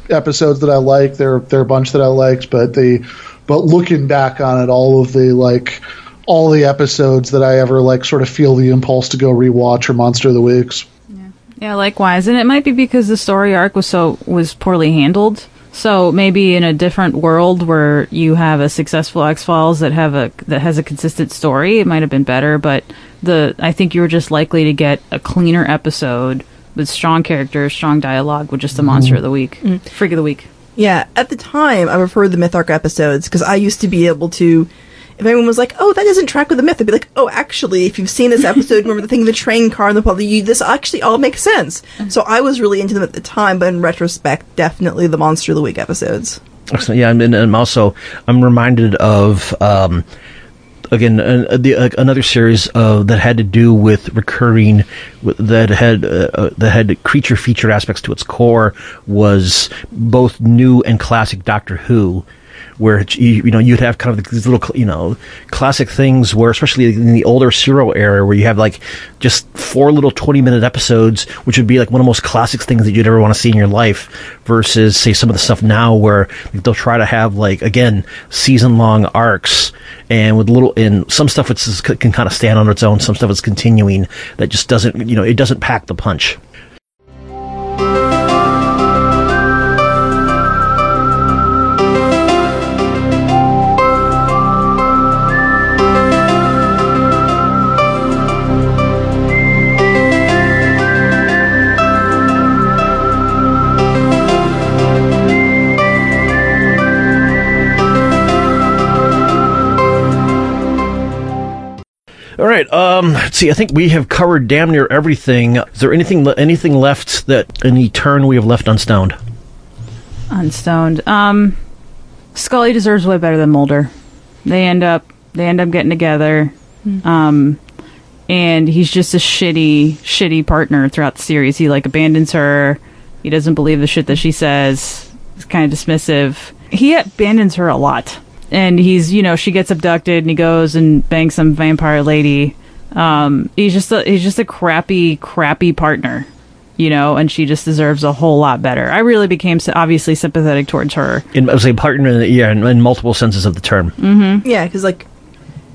episodes that I liked. There, there are a bunch that I liked, but the, but looking back on it, all of the like, all the episodes that I ever like sort of feel the impulse to go rewatch or Monster of the Weeks. Yeah, likewise, and it might be because the story arc was so was poorly handled. So maybe in a different world where you have a successful X Files that have a that has a consistent story, it might have been better. But the I think you were just likely to get a cleaner episode with strong characters, strong dialogue, with just the monster of the week, mm. freak of the week. Yeah, at the time, I preferred the Myth Arc episodes because I used to be able to. If anyone was like, "Oh, that doesn't track with the myth," I'd be like, "Oh, actually, if you've seen this episode, remember the thing, the train car, and the public, you, this actually all makes sense." So I was really into them at the time, but in retrospect, definitely the Monster of the Week episodes. Excellent. Yeah, and, and I'm also I'm reminded of um, again uh, the, uh, another series uh, that had to do with recurring that had uh, uh, that had creature feature aspects to its core was both new and classic Doctor Who. Where you, you know you'd have kind of these little you know classic things where especially in the older serial era where you have like just four little twenty minute episodes which would be like one of the most classic things that you'd ever want to see in your life versus say some of the stuff now where they'll try to have like again season long arcs and with little and some stuff it's can kind of stand on its own some stuff is continuing that just doesn't you know it doesn't pack the punch Um, let's see. I think we have covered damn near everything. Is there anything anything left that any turn we have left unstoned? Unstoned. Um, Scully deserves way better than Mulder. They end up they end up getting together. Um, and he's just a shitty, shitty partner throughout the series. He like abandons her. He doesn't believe the shit that she says. He's kind of dismissive. He abandons her a lot, and he's you know she gets abducted and he goes and bangs some vampire lady. Um, he's just a he's just a crappy, crappy partner, you know, and she just deserves a whole lot better. I really became obviously sympathetic towards her. In, I was a partner, yeah, in, in multiple senses of the term. Mm-hmm. Yeah, because like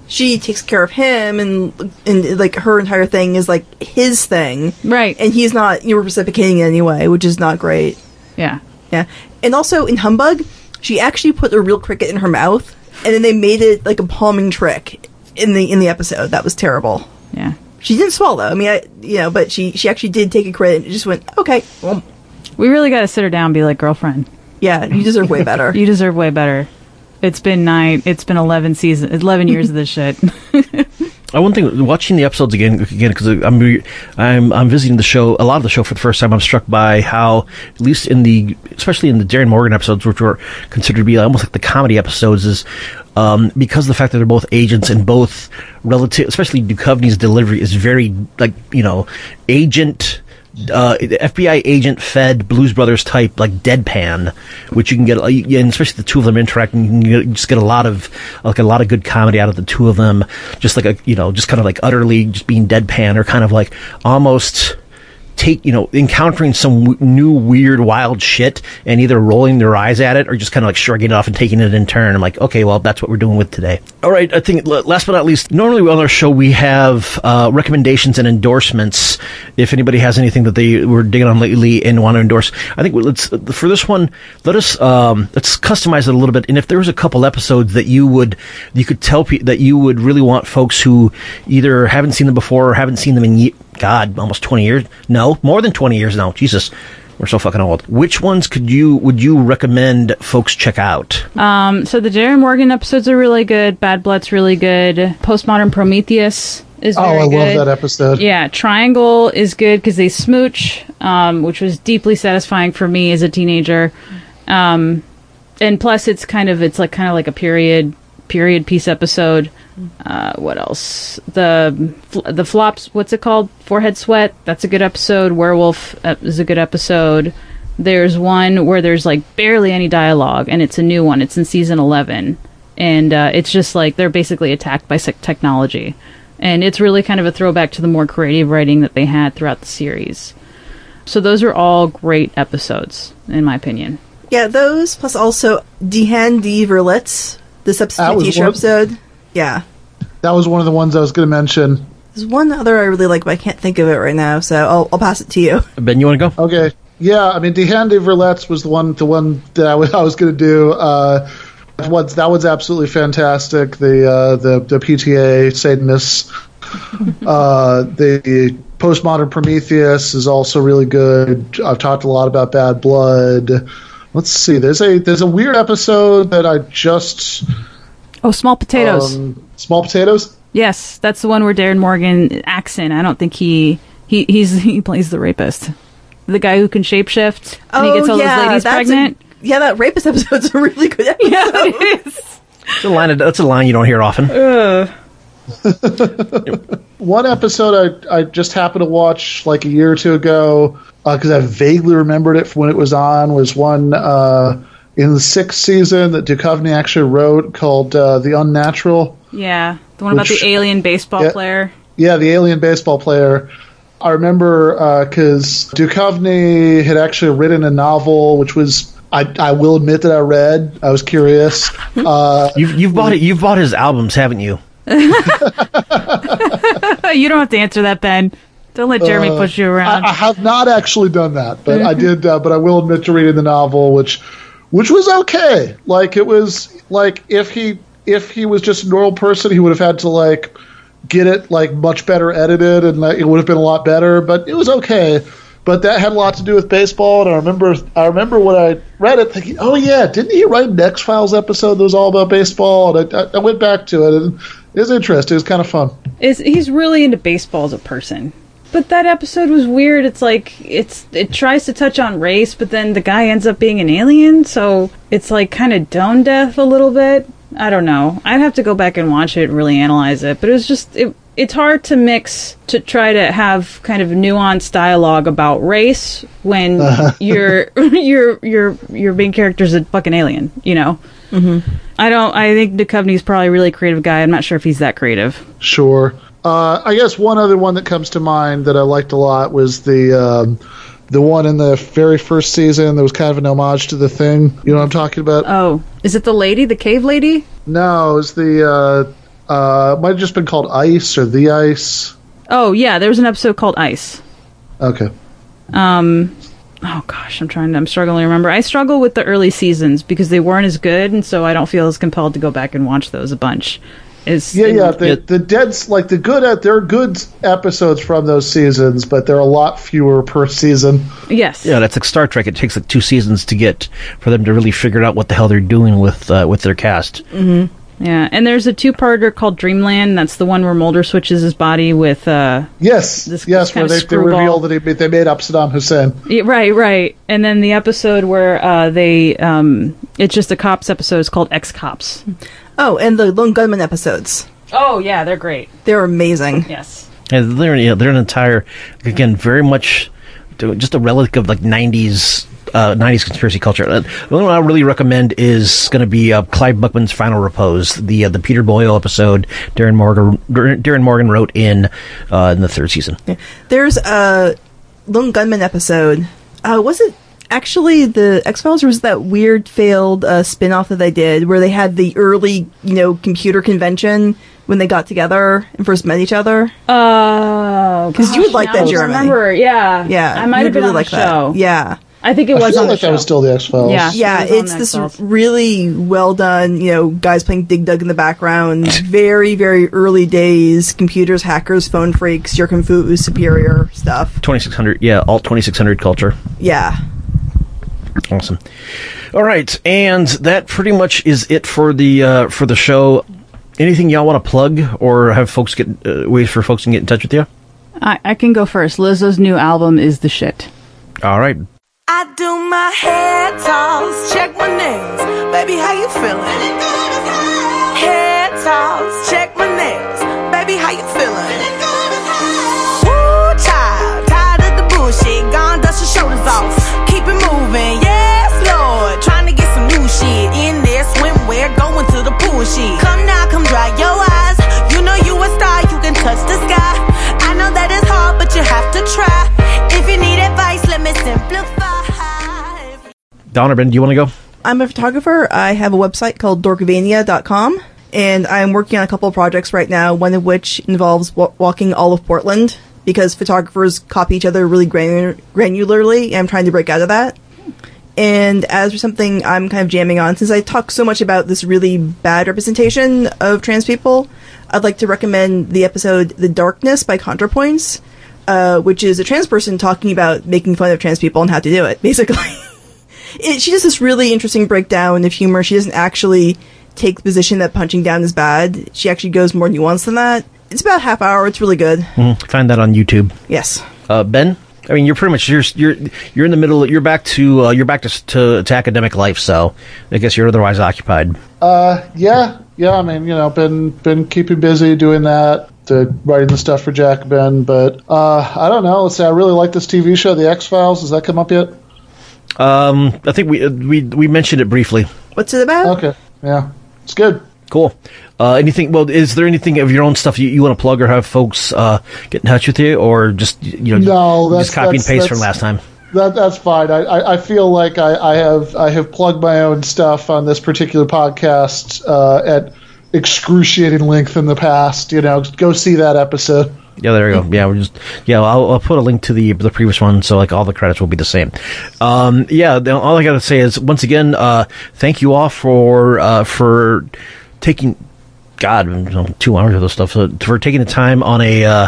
she takes care of him, and and like her entire thing is like his thing, right? And he's not you know, reciprocating in any way, which is not great. Yeah, yeah. And also in Humbug, she actually put a real cricket in her mouth, and then they made it like a palming trick in the in the episode. That was terrible. Yeah. She didn't swallow. I mean, I, you know, but she she actually did take a credit and just went, okay, well, We really got to sit her down and be like, girlfriend. Yeah, you deserve way better. you deserve way better. It's been nine. It's been eleven seasons. Eleven years of this shit. I one thing watching the episodes again again because I'm I'm I'm visiting the show a lot of the show for the first time. I'm struck by how at least in the especially in the Darin Morgan episodes, which were considered to be almost like the comedy episodes, is um, because of the fact that they're both agents and both relative, especially Duchovny's delivery is very like you know agent. Uh, the FBI agent fed Blues Brothers type like deadpan, which you can get, and especially the two of them interacting, you just get a lot of like a lot of good comedy out of the two of them. Just like a you know, just kind of like utterly just being deadpan or kind of like almost take you know encountering some w- new weird wild shit and either rolling their eyes at it or just kind of like shrugging it off and taking it in turn. I'm like, okay, well that's what we're doing with today. All right, I think last but not least, normally on our show we have uh, recommendations and endorsements. If anybody has anything that they were digging on lately and want to endorse, I think let's for this one let us um, let's customize it a little bit. And if there was a couple episodes that you would you could tell pe- that you would really want folks who either haven't seen them before or haven't seen them in ye- God almost twenty years, no more than twenty years now. Jesus. We're so fucking old. Which ones could you would you recommend folks check out? Um, so the Darin Morgan episodes are really good. Bad Blood's really good. Postmodern Prometheus is good. Oh, very I love that episode. Yeah, Triangle is good because they smooch, um, which was deeply satisfying for me as a teenager. Um, and plus, it's kind of it's like kind of like a period period piece episode. Uh, what else? The the flops. What's it called? Forehead sweat. That's a good episode. Werewolf uh, is a good episode. There's one where there's like barely any dialogue, and it's a new one. It's in season eleven, and uh, it's just like they're basically attacked by sec- technology, and it's really kind of a throwback to the more creative writing that they had throughout the series. So those are all great episodes, in my opinion. Yeah, those plus also Die Hand Die Verletzt, the That substitute was teacher episode. Yeah. That was one of the ones I was going to mention. There's one other I really like, but I can't think of it right now, so I'll, I'll pass it to you. Ben, you want to go? Okay. Yeah, I mean, Die Hand Die Verletzt was the one, the one that I was, I was going to do. Uh, what's that one's absolutely fantastic. The uh, the the PTA Satanists. uh, the postmodern Prometheus is also really good. I've talked a lot about Bad Blood. Let's see. There's a there's a weird episode that I just Oh, Small Potatoes. um, small potatoes. yes, that's the one where Darin Morgan acts in. I don't think he he he's he plays the rapist, the guy who can shapeshift and he gets all those ladies Oh, that's a- yeah, that rapist episode's a really good episode. Yeah, it is. It's a line. Of, that's a line you don't hear often. One episode I, I just happened to watch like a year or two ago because I vaguely remembered it from when it was on was one uh, in the sixth season that Duchovny actually wrote called uh, The Unnatural. Yeah, the one about the alien baseball Yeah. player. Yeah, the alien baseball player. I remember because Duchovny had actually written a novel, which was I, I will admit that I read. I was curious. Uh, You've you've bought it. You've bought his albums, haven't you? you don't have to answer that, Ben. Don't let Jeremy Uh, push you around. I, I have not actually done that, but I did. Uh, but I will admit to reading the novel, which which was okay. Like it was like if he if he was just a normal person, he would have had to like get it like much better edited, and like, it would have been a lot better. But it was okay. But that had a lot to do with baseball, and I remember I remember when I read it, thinking, "Oh yeah, didn't he write an X Files episode that was all about baseball?" And I, I, went back to it, and it was interesting. It was kind of fun. is he's really into baseball as a person. But that episode was weird. It's like it's it tries to touch on race, but then the guy ends up being an alien, so it's like kind of tone deaf a little bit. I don't know. I'd have to go back and watch it and really analyze it. But it was just it it's hard to mix to try to have kind of nuanced dialogue about race when your your your your main character's a fucking alien. You know. Mm-hmm. I don't. I think Duchovny's probably a really creative guy. I'm not sure if he's that creative. Sure. Uh, I guess one other one that comes to mind that I liked a lot was the um, the one in the very first season that was kind of an homage to the thing. You know what I'm talking about? Oh, is it the lady, the cave lady? No, it's the uh, uh, might have just been called Ice or the Ice. Oh yeah, there was an episode called Ice. Okay. Um, oh gosh, I'm trying. To, I'm struggling to remember. I struggle with the early seasons because they weren't as good, and so I don't feel as compelled to go back and watch those a bunch. Is Yeah, yeah. The, the dead's like the good at there are good episodes from those seasons, but there are a lot fewer per season. Yes. Yeah, that's like Star Trek. It takes like two seasons to get for them to really figure out what the hell they're doing with uh, with their cast. Mm-hmm. Yeah, and there's a two-parter called Dreamland. That's the one where Mulder switches his body with. uh Yes, This- yes, this where they, they reveal that he, they made up Saddam Hussein. Yeah, right, right. And then the episode where uh, they, um, it's just a cops episode. It's called X Cops. Oh, and the Lone Gunmen episodes. Oh yeah, they're great. They're amazing. Yes. Yeah, they're yeah, they're an entire again very much just a relic of like '90s uh, '90s conspiracy culture. Uh, The only one I really recommend is going to be uh, Clyde Bruckman's Final Repose, the uh, the Peter Boyle episode. Darin Morgan Darin Morgan wrote in uh, in the third season. There's a Lone Gunmen episode. Uh, was it actually the X Files, was that weird failed uh, spin off that they did where they had the early, you know, computer convention when they got together and first met each other? Oh, Because you would like now that, I Jeremy. remember, yeah, Yeah, I might have been would really on like the that. show. Yeah. I think it I was feel on like the that was still the X Files. Yeah. yeah, it was on it's X this Files. really well done, you know, guys playing Dig Dug in the background. very, very early days, computers, hackers, phone freaks, your kung Fu, superior stuff. 2600, yeah, alt 2600 culture. Yeah. Awesome. All right, and that pretty much is it for the uh, for the show. Anything y'all want to plug, or have folks get uh, ways for folks to get in touch with you? I, I can go first. Lizzo's new album is the shit. All right. I do my hair toss, check my nails. Baby, how you feeling? Hair toss, check my nails. Baby, how you feeling? Woo, child, tired of the bullshit. Gone, dust your shoulders off. Going to the pool shit. Come now, come dry your eyes. You know you a star, you can touch the sky. I know that it's hard, but you have to try. If you need advice, let me simplify. Don or Ben, do you want to go? I'm a photographer. I have a website called dorkvania.com, and I'm working on a couple of projects right now, one of which involves wa- walking all of Portland because photographers copy each other really granu- granularly, and I'm trying to break out of that. And as for something I'm kind of jamming on, since I talk so much about this really bad representation of trans people, I'd like to recommend the episode The Darkness by ContraPoints, uh, which is a trans person talking about making fun of trans people and how to do it, basically. it, she does this really interesting breakdown of humor. She doesn't actually take the position that punching down is bad. She actually goes more nuanced than that. It's about a half hour. It's really good. Mhm, Find that on YouTube. Yes. Uh, ben, I mean, you're pretty much you're you're you're in the middle. You're back to uh, you're back to, to to academic life. So I guess you're otherwise occupied. Uh, yeah, yeah. I mean, you know, been been keeping busy doing that, to writing the stuff for Jacobin. But uh, I don't know. Let's say I really like this TV show, The X Files. Has that come up yet? Um, I think we uh, we we mentioned it briefly. What's it about? Okay, yeah, it's good. Cool. Uh, anything? Well, is there anything of your own stuff you, you want to plug or have folks uh, get in touch with you, or just you know No, just copy and paste from last time? That that's fine. I, I, I feel like I, I have I have plugged my own stuff on this particular podcast uh, at excruciating length in the past. You know, go see that episode. Yeah, there you go. Yeah, we're just yeah. I'll, I'll put a link to the the previous one, so like all the credits will be the same. Um, yeah, all I got to say is once again, uh, thank you all for uh, for taking God you know, two hours of this stuff so, for taking the time on a uh,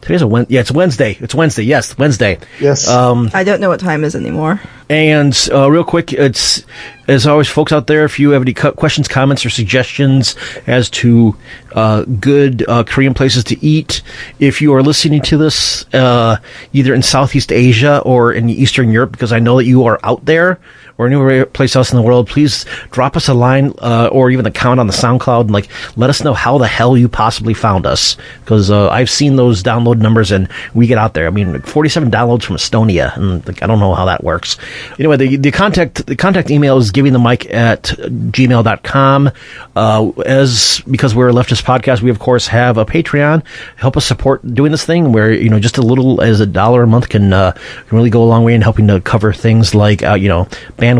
today's a Wed. Yeah, it's Wednesday. It's Wednesday. Yes, Wednesday. Yes. Um, I don't know what time is anymore. and uh, real quick, it's as always, folks out there, if you have any cu- questions, comments, or suggestions as to uh, good uh, Korean places to eat, if you are listening to this uh, either in Southeast Asia or in Eastern Europe, because I know that you are out there, or anywhere place else in the world, please drop us a line uh, or even a comment on the SoundCloud and like let us know how the hell you possibly found us because uh, I've seen those download numbers and we get out there. I mean, 47 downloads from Estonia, and like, I don't know how that works. Anyway, the, the contact the contact email is giving the mic at gmail.com. Uh, as because we're a leftist podcast, we of course have a Patreon. Help us support doing this thing where you know just a little as a dollar a month can uh, can really go a long way in helping to cover things like uh, you know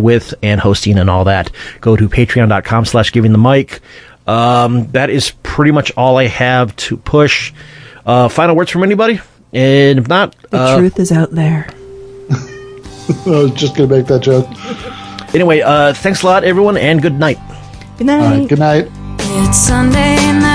bandwidth and hosting and all that. Go to patreon.com slash giving the mic. Um, that is pretty much all I have to push. Uh, final words from anybody? And if not, The uh, truth is out there. I was just going to make that joke. Anyway, uh, thanks a lot, everyone, and good night. Good night. good night. It's Sunday night.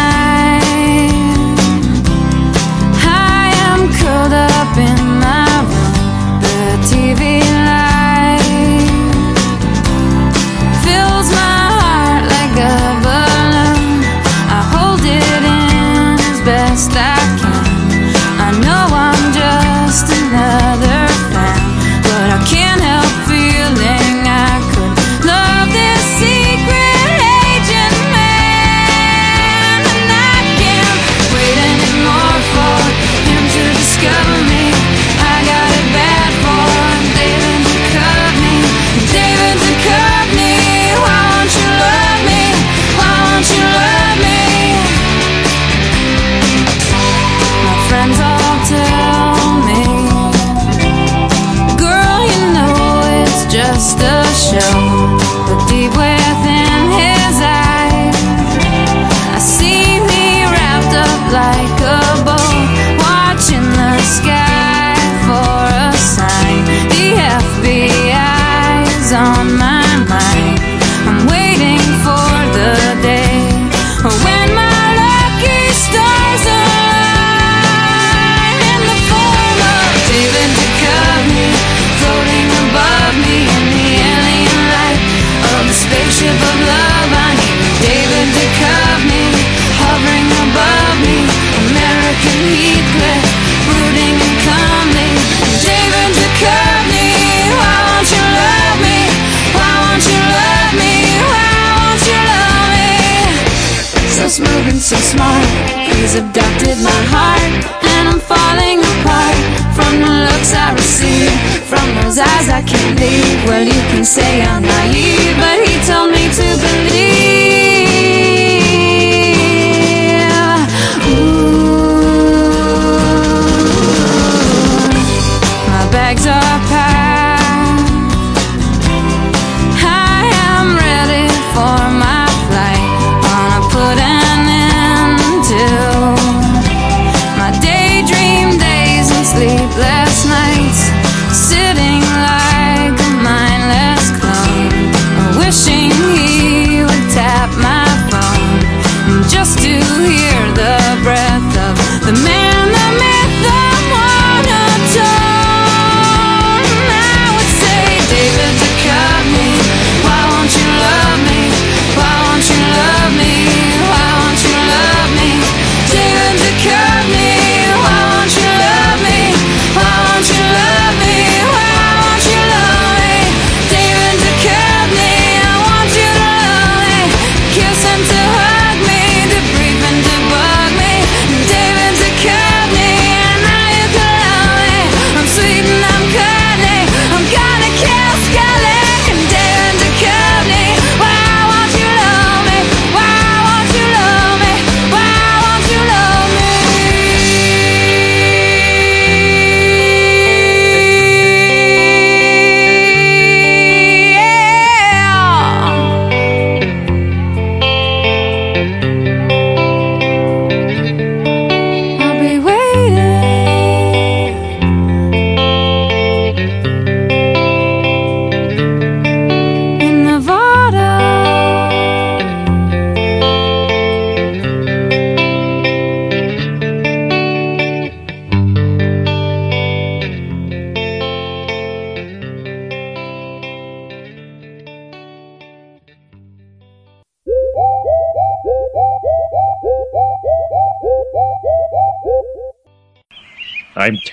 So smart, he's abducted my heart, and I'm falling apart from the looks I receive, from those eyes I can't leave. Well, you can say I'm naive, but he told me to believe.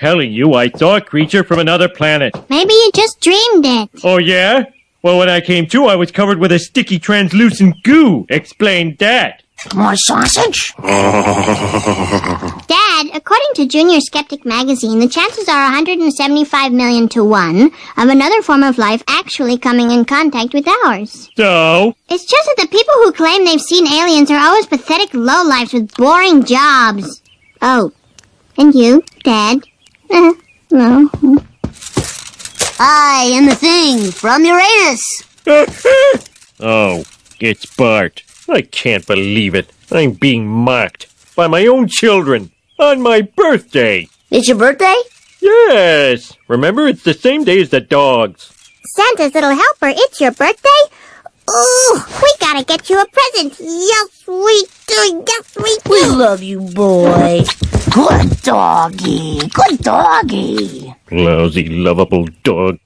Telling you, I saw a creature from another planet. Maybe you just dreamed it. Oh, yeah? Well, when I came to, I was covered with a sticky, translucent goo. Explain that. More sausage? Dad, according to Junior Skeptic magazine, the chances are 175 million to 1 of another form of life actually coming in contact with ours. So? It's just that the people who claim they've seen aliens are always pathetic lowlifes with boring jobs. Oh, and you, Dad? No. I am the thing from Uranus. Oh, it's Bart. I can't believe it. I'm being mocked by my own children on my birthday. It's your birthday? Yes. Remember, it's the same day as the dogs. Santa's little helper, it's your birthday? Ooh, we gotta get you a present. Yes, we do. Yes, we do. We love you, boy. Good doggy. Good doggy. Lousy, lovable dog.